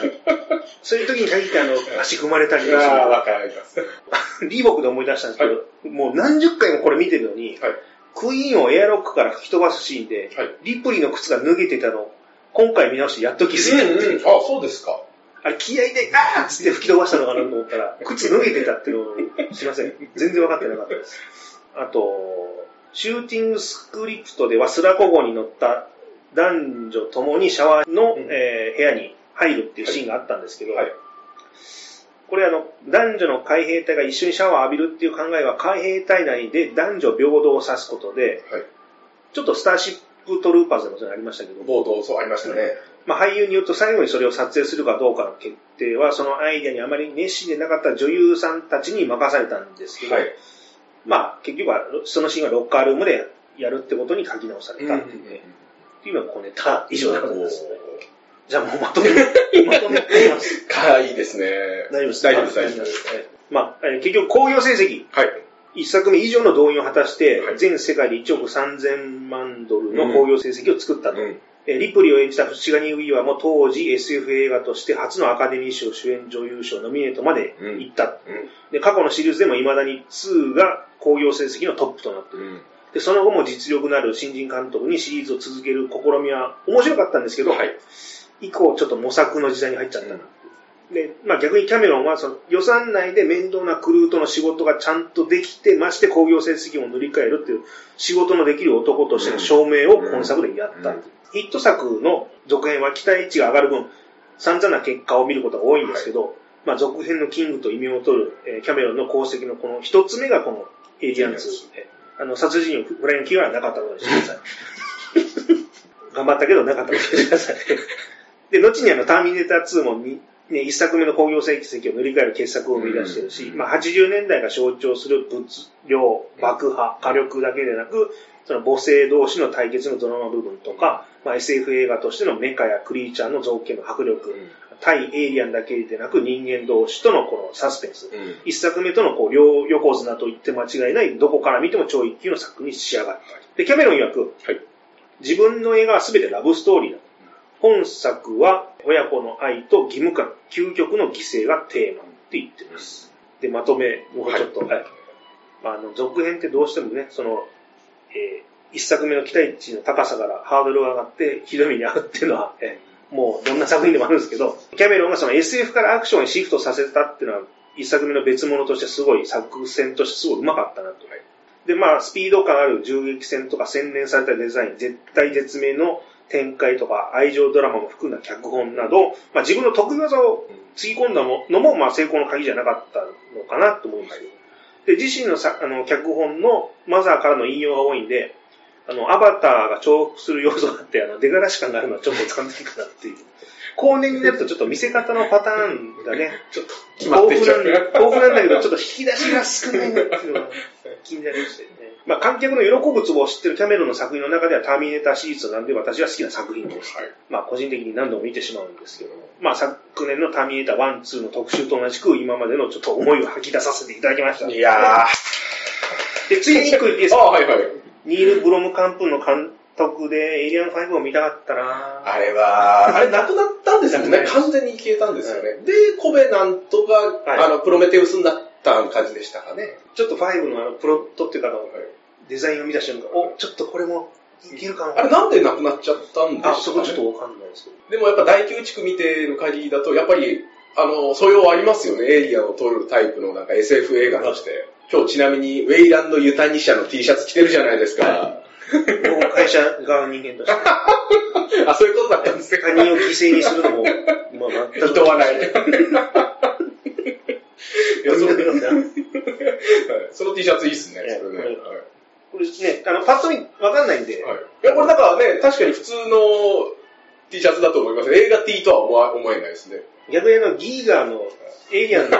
そういう時に限ってあの、足踏まれたりとかわかります。リーボックで思い出したんですけど、もう何十回もこれ見てるのに、はい。クイーンをエアロックから吹き飛ばすシーンで、はい。リプリーの靴が脱げてたの、今回見直してやっと気づいたっていう。うんうん。あ、そうですか。あれ気合で、あーっつって吹き飛ばしたのかなと思ったら、<laughs> 靴脱げてたっていうのを、すいません。全然分かってなかったです。あと、シューティングスクリプトではスラコ号に乗った男女ともにシャワーの、うんえー部屋に入るっていうシーンがあったんですけど、はいこれあの、男女の海兵隊が一緒にシャワーを浴びるっていう考えは海兵隊内で男女平等を指すことで、はい。ちょっとスターシップトルーパーズでもそれありましたけど、冒頭、そうありましたね。まあ、俳優によると最後にそれを撮影するかどうかの決定は、そのアイデアにあまり熱心でなかった女優さんたちに任されたんですけど、はい。まあ、結局はそのシーンはロッカールームでやるってことに書き直されたっていう,、っていうのが小ネタ以上でございます。じゃあもうまとめ、まとめてみます。<laughs> かいいですね。大丈夫です。大丈夫です、大丈夫で。ですまあ、えー結局興行成績、はい。一作目以上の動員を果たして、はい全世界で1億3000万ドルの興行成績を作ったと。うん。えーリプリーを演じたシガニー・ウィーワーも当時 SF 映画として初のアカデミー賞主演女優賞ノミネートまで行った。うん。で、過去のシリーズでも未だに2が興行成績のトップとなっている。うん。で、その後も実力のある新人監督にシリーズを続ける試みは面白かったんですけど、はい。以降ちょっと模索の時代に入っちゃったな。で、まあ逆にキャメロンはその予算内で面倒なクルーとの仕事がちゃんとできて、まして興行成績も塗り替えるっていう仕事のできる男としての証明を今作でやった。うんヒット作の続編は期待値が上がる分、散々な結果を見ることが多いんですけど、まあ続編のキングと異名を取る、えーキャメロンの功績のこの一つ目がこのエイリアン2。えあの、殺人をフラインキーはなかったことにしてください。<laughs> 頑張ったけどなかったことにしてください。で、後にあの、ターミネーター2も見ね、一作目の工業成績を塗り替える傑作を生み出してるし、まあ80年代が象徴する物量、爆破、火力だけでなく、その母性同士の対決のドラマ部分とか、まあ、SF 映画としてのメカやクリーチャーの造形の迫力、対エイリアンだけでなく人間同士とのこのサスペンス。一作目とのこう両横綱と言って間違いない、どこから見ても超一級の作に仕上がった。で、キャメロン曰く、はい自分の映画は全てラブストーリーだ。本作は親子の愛と義務感、究極の犠牲がテーマって言ってます。で、まとめ、僕はちょっと、はい。まあ、あの、続編ってどうしてもね、その、えー一作目の期待値の高さからハードルが上がって、ひどい目に遭うっていうのは、えーもうどんな作品でもあるんですけど、キャメロンがその SF からアクションにシフトさせたっていうのは、一作目の別物としてすごい作戦としてすごい上手かったなと。で、まあ、スピード感ある銃撃戦とか洗練されたデザイン、絶対絶命の展開とか愛情ドラマも含んだ脚本など、まあ、自分の得意技をつぎ込んだのも、まあ、成功の鍵じゃなかったのかなと思うんですよ。で、自身のさあの脚本のマザーからの引用が多いんで、あの、アバターが重複する要素があって、あの、出がらし感があるのはちょっと使っていいかなっていう。後年になるとちょっと見せ方のパターンがね、ちょっと決まってきちゃう。豊富なんだ豊富なんだけど、ちょっと引き出しが少ないなっていうのが気になりましたよね。まあ、観客の喜ぶツボを知ってるキャメロンの作品の中ではターミネーターシリーズなんで私は好きな作品です。はいまあ、個人的に何度も見てしまうんですけども。まあ、昨年のターミネーター1、2の特集と同じく今までのちょっと思いを吐き出させていただきました。いやで、ついに一個言っていいでー。あ、すかはいはい。ニール・ブロムカンプンの監督でエイリアン5を見たかったなあれは、あれなくなったんですよね。<laughs> 完全に消えたんですよね。で、コベナントが、はいあの、プロメテウスになった感じでしたかね。ちょっと5のあの、プロットっていうかあの、デザインを見た瞬間、お、ちょっとこれもいけるかも。あれなんでなくなっちゃったんですか、あ、ね、そこちょっとわかんないですけど。でもやっぱ第9地区見てる限りだと、やっぱり、あの、素養ありますよね。エイリアンを撮るタイプのなんか SF 映画として。今日ちなみに、ウェイランド・ユタニ社の T シャツ着てるじゃないですか。僕も会社側の人間として、<laughs> あ、そういうことだったんですね。他人を犠牲にするのも、まあ、全く。人はない。いや、それだなその T シャツいいっすね。ええそれね。はいこれね、あの、パッと見わかんないんで、はい。いや、これなんかね、確かに普通の T シャツだと思います。映画 T とは思えないですね。逆にあの、ギーガーのエイリアンの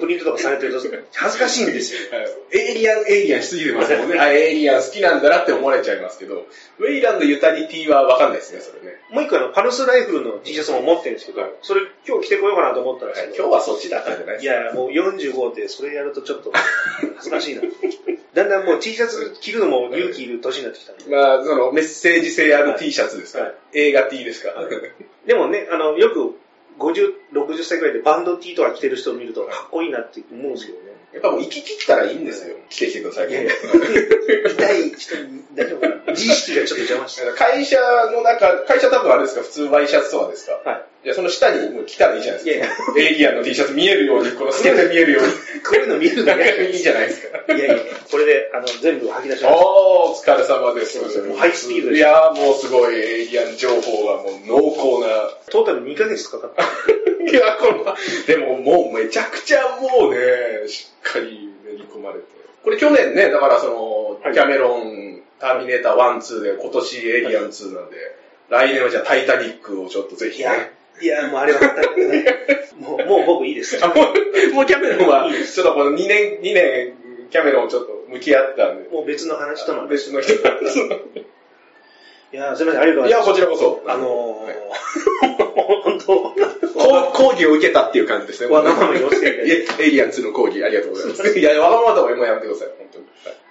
プリントとかされてると恥ずかしいんですよ。エイリアン、エイリアンしすぎてますもんね。あ、エイリアン好きなんだなって思われちゃいますけど、ウェイランドユタニティはわかんないですね、それね。もう一個あの、パルスライフルの T シャツも持ってるんですけど、はいそれ今日着てこようかなと思ったんですけど、今日はそっちだったんじゃないですか？いや、もう45でそれやるとちょっと恥ずかしいな。だんだんもう T シャツ着るのも勇気いる年になってきたんで。<laughs> まあ、そのメッセージ性ある T シャツですか、はい映画 T ですか、でもね、あの、よく50、60歳くらいでバンド T とか着てる人を見るとかっこいいなって思うんですけどね。やっぱもう生き切ったらいいんですよ。来てきてください。いやいや痛い人に大丈夫かな自意識がちょっと邪魔して。会社の中、会社多分あれですか？普通ワイシャツとかですか？はい。いや、その下にもう着たらいいじゃないいやいやですか。エイリアンの T シャツ見えるように、この透けて見えるように。こういうの見るのなんかね。いいじゃないですか。いやいや、これで、あの、全部吐き出しました。おー、お疲れ様です。もうハイスピードでいやー、もうすごい、エイリアン情報がもう濃厚な。トータル2ヶ月かかった。<laughs> いや、この、でももうめちゃくちゃもうね、しっかり練り込まれて。これ去年ね、だからその、はいキャメロン、ターミネーター1、2で、今年エイリアン2なんで、来年はじゃあタイタニックをちょっとぜひね。いや、いや、もうあれはったけどね。<laughs> もう、もう僕いいです。あもう、もうキャメロンは、ちょっとこの2年、2年、キャメロンちょっと向き合ったんで、もう別の話との話。別の人。<laughs> いや、すみません、ありがとうごいや、ざいます。こちらこそ。あのはいー、本当、こう講義を受けたっていう感じですね。わがまま言わせてエイリアン2の講義ありがとうございます。<laughs> いや、わがままとかもうやめてください、本当に。はい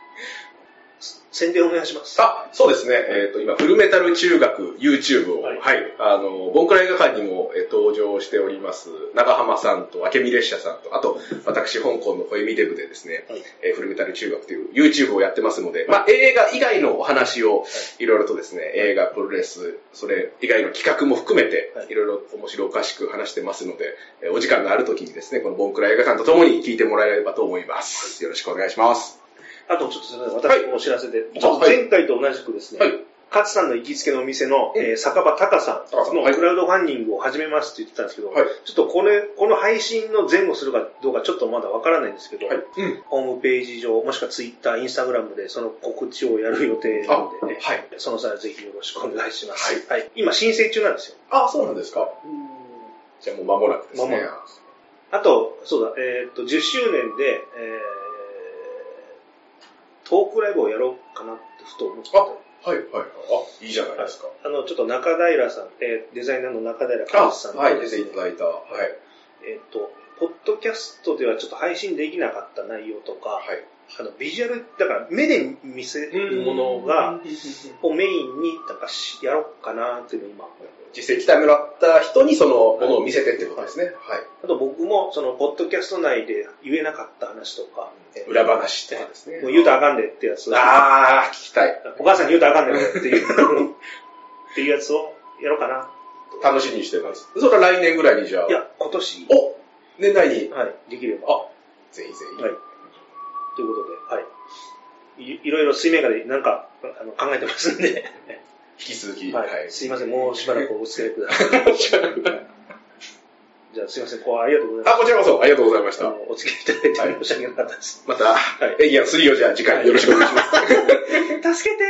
宣伝お願いします。あ、そうですね。えっ、と、今、フルメタル中学 YouTube を、ははいい、あの、ボンクラ映画館にも、えー登場しております、長浜さんと、明美列車さんと、あと、私、香港のホエミデブでですね、はいえーフルメタル中学という YouTube をやってますので、まあ、映画以外のお話を、いろいろとですね、映画、プロレス、それ以外の企画も含めてはい、いろいろ面白おかしく話してますので、えーお時間がある時にですね、このボンクラ映画館とともに聞いてもらえればと思います。よろしくお願いします。あと、ちょっとすみません、私もお知らせで、いちょっと前回と同じくですね、はい勝さんの行きつけのお店の、うんえー酒場隆さんの高さんはいクラウドファンディングを始めますって言ってたんですけど、はいちょっとこれ、この配信の前後するかどうかちょっとまだわからないんですけど、はい。うん。ホームページ上、もしくはツイッター、インスタグラムでその告知をやる予定なのでね、はい。その際はぜひよろしくお願いします。はい。今申請中なんですよ。あ、そうなんですか。じゃあもう間もなくですね。間もなあと、そうだ、えーっと、10周年で、えー、トークライブをやろうかなってふと思ってあ、はいはいはい。あ、いいじゃないですか。あの、ちょっと中平さん、えーデザイナーの中平あ、和さんとはい、出ていただいた。はい。えっ、と、ポッドキャストではちょっと配信できなかった内容とか、はい。あの、ビジュアル、だから目で見せるものが、をメインになんかしやろうかなっていうのを今。実際来てもらった人にそのものを見せてってことですね。はい。あと僕も、その、ポッドキャスト内で言えなかった話とか、えー裏話ってことですね。もう言うとあかんでってやつ。あー、聞きたい。お母さんに言うとあかんでっていう、<laughs> っていうやつをやろうかな。楽しみにしてます。それは来年ぐらいにじゃあ。いや、今年、お年内に。はい、できれば。あ、ぜひぜひ。はい。ということで、はい。いいろいろ水面下でなんかあの考えてますんで、<laughs> 引き続き。はい。すいません、もうしばらくお付き合いください。<laughs> じゃあすいません、こうありがとうございます。あ、こちらこそありがとうございました。お付き合いいただいて申し訳なかったです。また、いエイギアン3をじゃあ次回よろしくお願いします。<laughs> 助けて